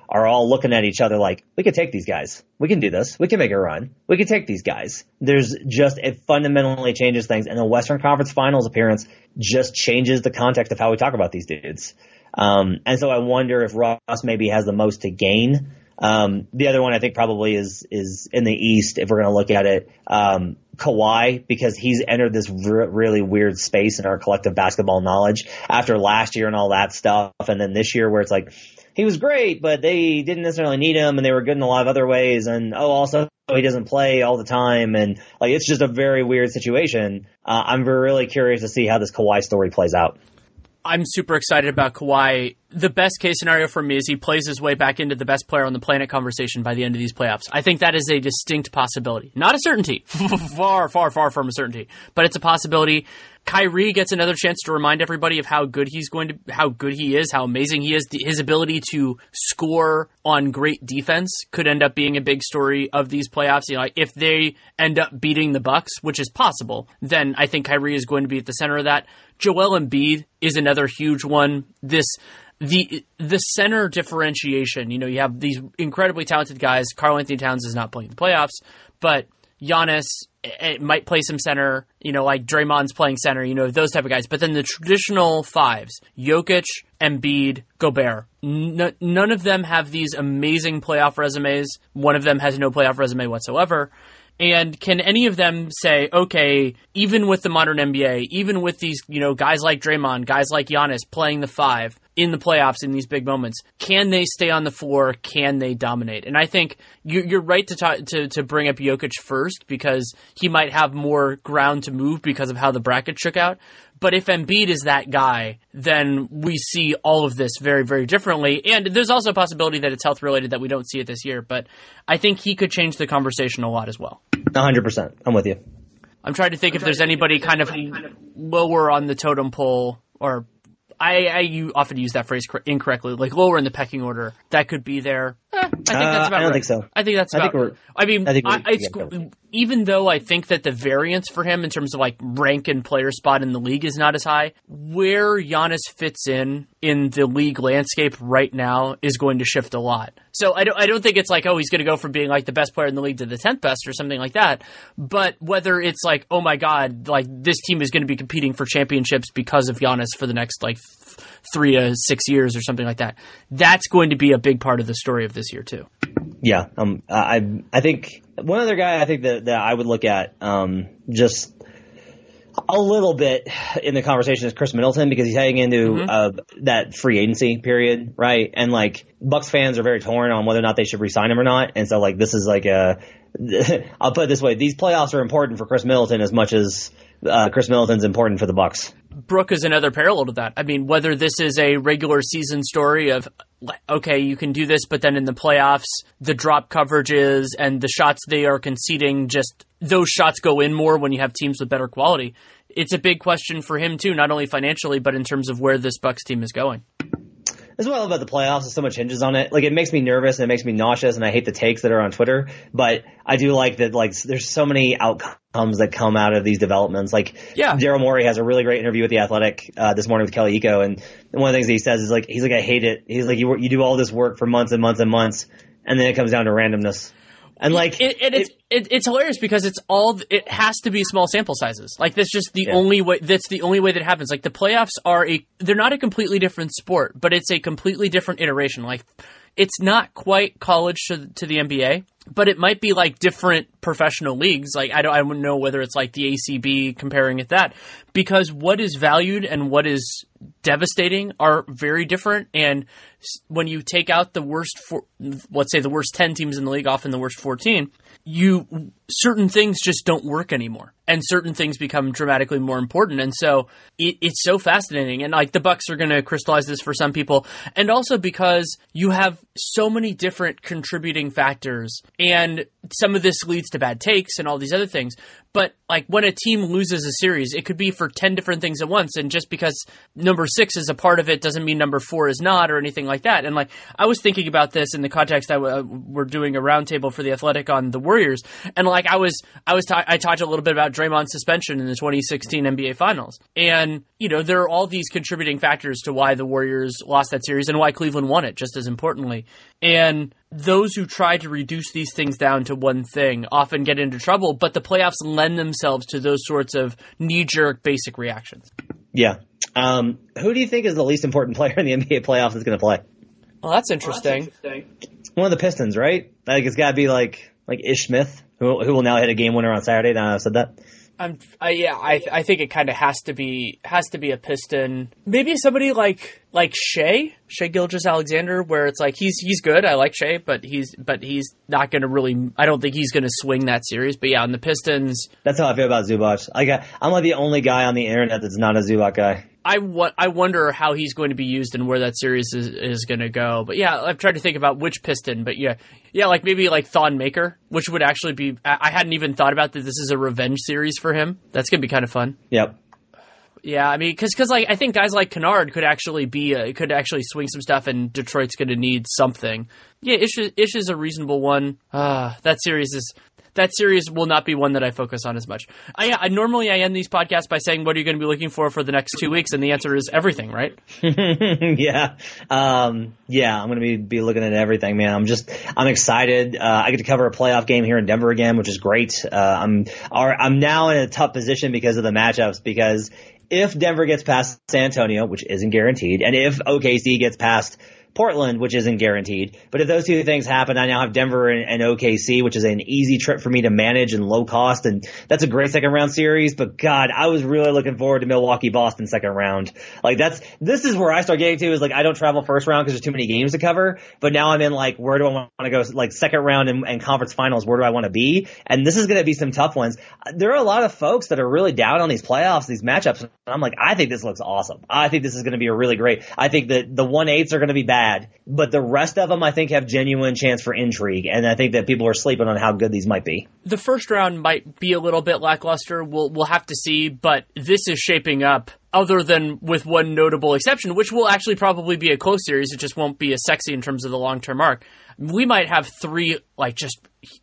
are all looking at each other like, we could take these guys. We can do this. We can make a run. We can take these guys. There's just, it fundamentally changes things. And the Western Conference Finals appearance just changes the context of how we talk about these dudes. Um, and so I wonder if Russ maybe has the most to gain. Um, the other one I think probably is is in the East if we're going to look at it. Um, Kawhi because he's entered this re- really weird space in our collective basketball knowledge after last year and all that stuff, and then this year where it's like he was great, but they didn't necessarily need him, and they were good in a lot of other ways, and oh, also he doesn't play all the time, and like it's just a very weird situation. Uh, I'm really curious to see how this Kawhi story plays out. I'm super excited about Kawhi. The best case scenario for me is he plays his way back into the best player on the planet conversation by the end of these playoffs. I think that is a distinct possibility. Not a certainty. far, far, far from a certainty. But it's a possibility. Kyrie gets another chance to remind everybody of how good he's going to, how good he is, how amazing he is. His ability to score on great defense could end up being a big story of these playoffs. You know, like if they end up beating the Bucks, which is possible, then I think Kyrie is going to be at the center of that. Joel Embiid is another huge one. This the the center differentiation. You know, you have these incredibly talented guys. Karl-Anthony Towns is not playing the playoffs, but Giannis it might play some center, you know, like Draymond's playing center, you know, those type of guys. But then the traditional fives, Jokic, Embiid, Gobert, n- none of them have these amazing playoff resumes. One of them has no playoff resume whatsoever. And can any of them say, okay, even with the modern NBA, even with these, you know, guys like Draymond, guys like Giannis playing the five in the playoffs in these big moments, can they stay on the floor? Can they dominate? And I think you're right to talk, to to bring up Jokic first because he might have more ground to move because of how the bracket shook out. But if Embiid is that guy, then we see all of this very, very differently. And there's also a possibility that it's health related that we don't see it this year. But I think he could change the conversation a lot as well. 100%. I'm with you. I'm trying to think if there's anybody kind of lower on the totem pole or I, I often use that phrase incorrectly, like lower in the pecking order. That could be there. Eh, I think that's Uh, about I don't right. think so. I think that's I about. think we're- I mean, I think we- I, it's, yeah, even though I think that the variance for him in terms of like rank and player spot in the league is not as high, where Giannis fits in in the league landscape right now is going to shift a lot. So I don't, I don't think it's like, oh, he's going to go from being like the best player in the league to the 10th best or something like that. But whether it's like, oh my God, like this team is going to be competing for championships because of Giannis for the next like th- three to six years or something like that, that's going to be a big part of the story of this year too. Yeah, um, I I think one other guy I think that, that I would look at um, just a little bit in the conversation is Chris Middleton because he's heading into uh, that free agency period, right? And like Bucks fans are very torn on whether or not they should resign him or not, and so like this is like a I'll put it this way: these playoffs are important for Chris Middleton as much as uh, Chris Middleton's important for the Bucks. Brooke is another parallel to that. I mean, whether this is a regular season story of, okay, you can do this, but then in the playoffs, the drop coverages and the shots they are conceding, just those shots go in more when you have teams with better quality. It's a big question for him, too, not only financially, but in terms of where this Bucks team is going. That's what I love about the playoffs. Is so much hinges on it. Like it makes me nervous and it makes me nauseous, and I hate the takes that are on Twitter. But I do like that. Like there's so many outcomes that come out of these developments. Like Yeah. Daryl Morey has a really great interview with the Athletic uh, this morning with Kelly Iko, and one of the things that he says is like he's like I hate it. He's like you you do all this work for months and months and months, and then it comes down to randomness. And like it, it, it's it, it's hilarious because it's all it has to be small sample sizes. Like that's just the only way. That's the only way that happens. Like the playoffs are a they're not a completely different sport, but it's a completely different iteration. Like it's not quite college to, to the NBA, but it might be like different professional leagues. Like I don't I wouldn't know whether it's like the ACB comparing it that because what is valued and what is devastating are very different. And when you take out the worst, four, let's say the worst 10 teams in the league, often the worst 14, you, certain things just don't work anymore. And certain things become dramatically more important. And so it, it's so fascinating. And like the Bucks are going to crystallize this for some people. And also because you have so many different contributing factors and some of this leads to bad takes and all these other things. But like when a team loses a series, it could be for 10 different things at once. And just because number six is a part of it doesn't mean number four is not or anything like that. And like I was thinking about this in the context that uh, we're doing a roundtable for the athletic on the Warriors. And like I was, I was, ta- I talked a little bit about Draymond's suspension in the 2016 NBA finals. And, you know, there are all these contributing factors to why the Warriors lost that series and why Cleveland won it, just as importantly. And those who try to reduce these things down to one thing often get into trouble, but the playoffs lend themselves to those sorts of knee jerk basic reactions. yeah. Um, who do you think is the least important player in the NBA playoffs that's going to play? Well, that's interesting. One of the Pistons, right? Like it's got to be like like Ish Smith, who who will now hit a game winner on Saturday. Now I've said that. I'm, I, yeah, I, I think it kind of has to be has to be a piston. Maybe somebody like like Shai, Shea Gilgis Alexander, where it's like he's he's good. I like Shai, but he's but he's not going to really. I don't think he's going to swing that series. But yeah, on the Pistons, That's how I feel about Zubac. I, I'm like the only guy on the internet that's not a Zubac guy. I wa- I wonder how he's going to be used and where that series is, is going to go. But yeah, I've tried to think about which piston. But yeah, yeah, like maybe like Thon Maker, which would actually be. I, I hadn't even thought about that. This is a revenge series for him. That's going to be kind of fun. Yep. Yeah, I mean, because cause, like I think guys like Kennard could actually be uh, could actually swing some stuff, and Detroit's going to need something. Yeah, Ish, is- Ish is a reasonable one. Uh, that series is that series will not be one that I focus on as much. I, I normally I end these podcasts by saying, "What are you going to be looking for for the next two weeks?" And the answer is everything, right? yeah, um, yeah. I'm going to be be looking at everything, man. I'm just I'm excited. Uh, I get to cover a playoff game here in Denver again, which is great. Uh, I'm I'm now in a tough position because of the matchups because if Denver gets past San Antonio, which isn't guaranteed, and if OKC gets past Portland, which isn't guaranteed. But if those two things happen, I now have Denver and, and, OKC, which is an easy trip for me to manage and low cost. And that's a great second round series. But God, I was really looking forward to Milwaukee Boston second round. Like that's, this is where I start getting to is like, I don't travel first round because there's too many games to cover. But now I'm in like, where do I want to go? Like second round and, and conference finals, where do I want to be? And this is going to be some tough ones. There are a lot of folks that are really down on these playoffs, these matchups. And I'm like, I think this looks awesome. I think this is going to be a really great. I think that the one eights are going to be bad bad, but the rest of them I think have genuine chance for intrigue, and I think that people are sleeping on how good these might be. The first round might be a little bit lackluster. We'll we'll have to see, but this is shaping up. Other than with one notable exception, which will actually probably be a close series, it just won't be as sexy in terms of the long term arc. We might have three like just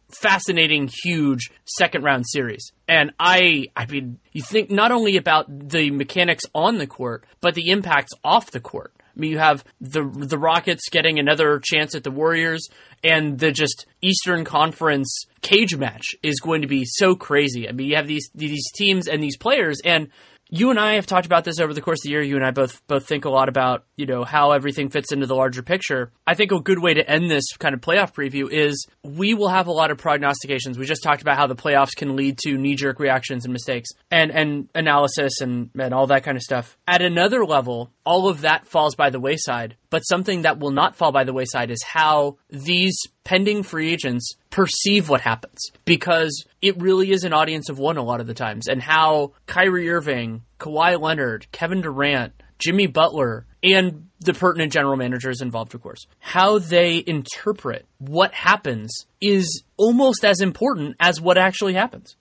fascinating, huge second round series. And I, I mean, you think not only about the mechanics on the court, but the impacts off the court. I mean, you have the the Rockets getting another chance at the Warriors, and the just Eastern Conference cage match is going to be so crazy. I mean, you have these these teams and these players, and you and I have talked about this over the course of the year. You and I both both think a lot about you know how everything fits into the larger picture. I think a good way to end this kind of playoff preview is we will have a lot of prognostications. We just talked about how the playoffs can lead to knee jerk reactions and mistakes and and analysis and and all that kind of stuff. At another level, all of that falls by the wayside. But something that will not fall by the wayside is how these pending free agents perceive what happens because it really is an audience of one a lot of the times. And how Kyrie Irving, Kawhi Leonard, Kevin Durant, Jimmy Butler, and the pertinent general managers involved, of course, how they interpret what happens is almost as important as what actually happens.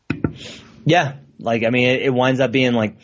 Yeah. Like, I mean, it, it winds up being like,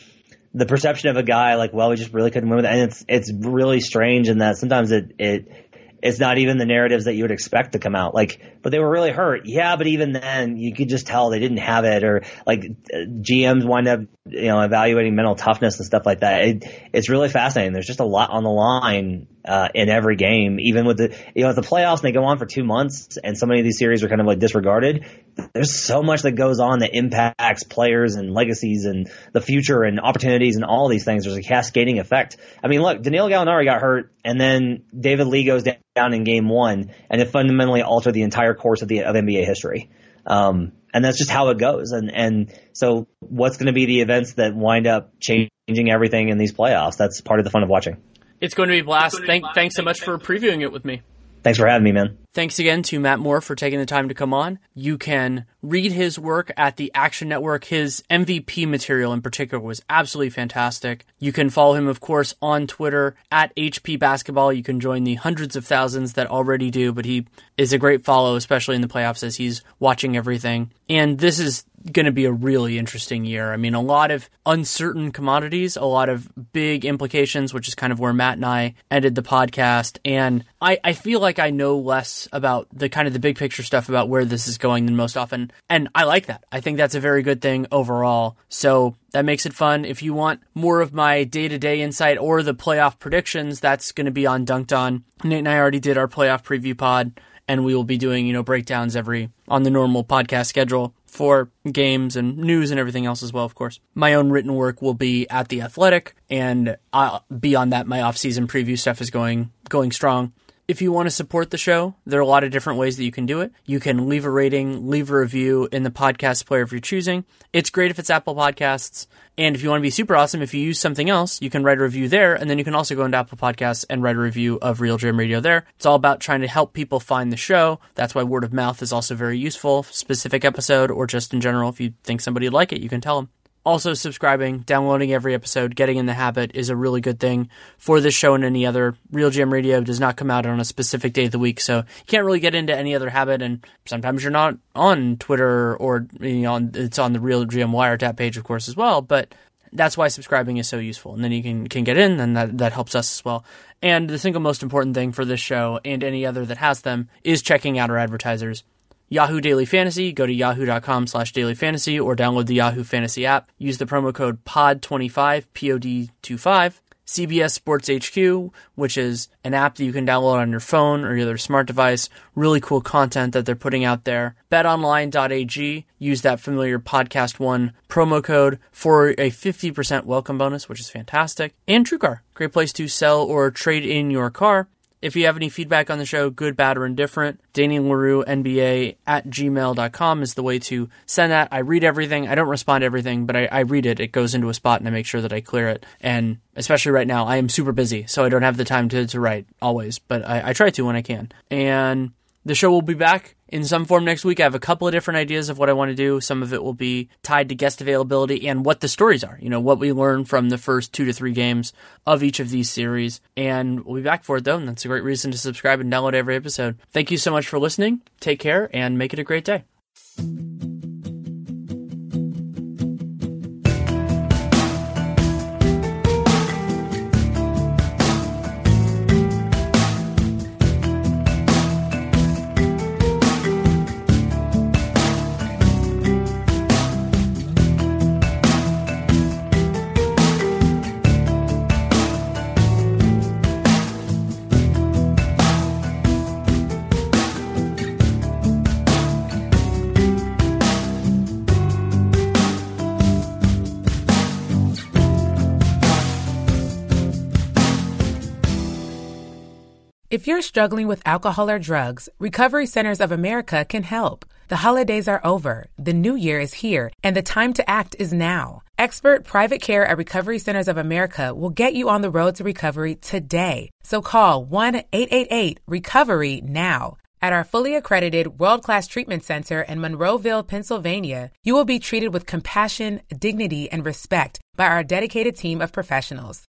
the perception of a guy like, well, we just really couldn't win with it. And it's, it's really strange in that sometimes it, it, it's not even the narratives that you would expect to come out. Like, but they were really hurt. Yeah, but even then, you could just tell they didn't have it, or like GMs wind up, you know, evaluating mental toughness and stuff like that. It, it's really fascinating. There's just a lot on the line uh, in every game, even with the, you know, the playoffs they go on for two months, and so many of these series are kind of like disregarded. There's so much that goes on that impacts players and legacies and the future and opportunities and all these things. There's a cascading effect. I mean, look, Danilo Gallinari got hurt, and then David Lee goes down in game one, and it fundamentally altered the entire course of the of NBA history. Um, and that's just how it goes. And and so, what's going to be the events that wind up changing everything in these playoffs? That's part of the fun of watching. It's going to be blast. Thank, thanks so much for previewing it with me. Thanks for having me, man. Thanks again to Matt Moore for taking the time to come on. You can read his work at the Action Network. His MVP material in particular was absolutely fantastic. You can follow him, of course, on Twitter at HP Basketball. You can join the hundreds of thousands that already do, but he is a great follow, especially in the playoffs as he's watching everything. And this is going to be a really interesting year. I mean, a lot of uncertain commodities, a lot of big implications, which is kind of where Matt and I ended the podcast. And I, I feel like I know less about the kind of the big picture stuff about where this is going than most often. And I like that. I think that's a very good thing overall. So that makes it fun. If you want more of my day to day insight or the playoff predictions, that's going to be on Dunked On. Nate and I already did our playoff preview pod and we will be doing, you know, breakdowns every on the normal podcast schedule for games and news and everything else as well, of course. My own written work will be at the Athletic, and I'll, beyond that, my off-season preview stuff is going going strong. If you want to support the show, there are a lot of different ways that you can do it. You can leave a rating, leave a review in the podcast player of your choosing. It's great if it's Apple Podcasts. And if you want to be super awesome, if you use something else, you can write a review there. And then you can also go into Apple Podcasts and write a review of RealGM Radio there. It's all about trying to help people find the show. That's why word of mouth is also very useful. Specific episode or just in general, if you think somebody would like it, you can tell them. Also, subscribing, downloading every episode, getting in the habit is a really good thing for this show and any other. RealGM Radio does not come out on a specific day of the week, so you can't really get into any other habit. And sometimes you're not on Twitter or you know it's on the RealGM Wiretap page, of course, as well. But that's why subscribing is so useful, and then you can can get in, and that that helps us as well. And the single most important thing for this show and any other that has them is checking out our advertisers Yahoo Daily Fantasy, go to yahoo.com slash daily fantasy or download the Yahoo Fantasy app. Use the promo code POD25, P-O-D-25. CBS Sports HQ, which is an app that you can download on your phone or your other smart device. Really cool content that they're putting out there. BetOnline.ag, use that familiar Podcast One promo code for a 50% welcome bonus, which is fantastic. And TrueCar, great place to sell or trade in your car. If you have any feedback on the show, good, bad, or indifferent, Daniel Leroux, NBA at gmail.com is the way to send that. I read everything. I don't respond to everything, but I, I, read it. It goes into a spot and I make sure that I clear it. And especially right now, I am super busy, so I don't have the time to, to write always, but I, I try to when I can. And the show will be back in some form next week. I have a couple of different ideas of what I want to do. Some of it will be tied to guest availability and what the stories are, you know, what we learn from the first two to three games of each of these series. And we'll be back for it though, and that's a great reason to subscribe and download every episode. Thank you so much for listening. Take care and make it a great day. If you're struggling with alcohol or drugs, Recovery Centers of America can help. The holidays are over, the new year is here, and the time to act is now. Expert private care at Recovery Centers of America will get you on the road to recovery today. So call 1 888 Recovery now. At our fully accredited world class treatment center in Monroeville, Pennsylvania, you will be treated with compassion, dignity, and respect by our dedicated team of professionals.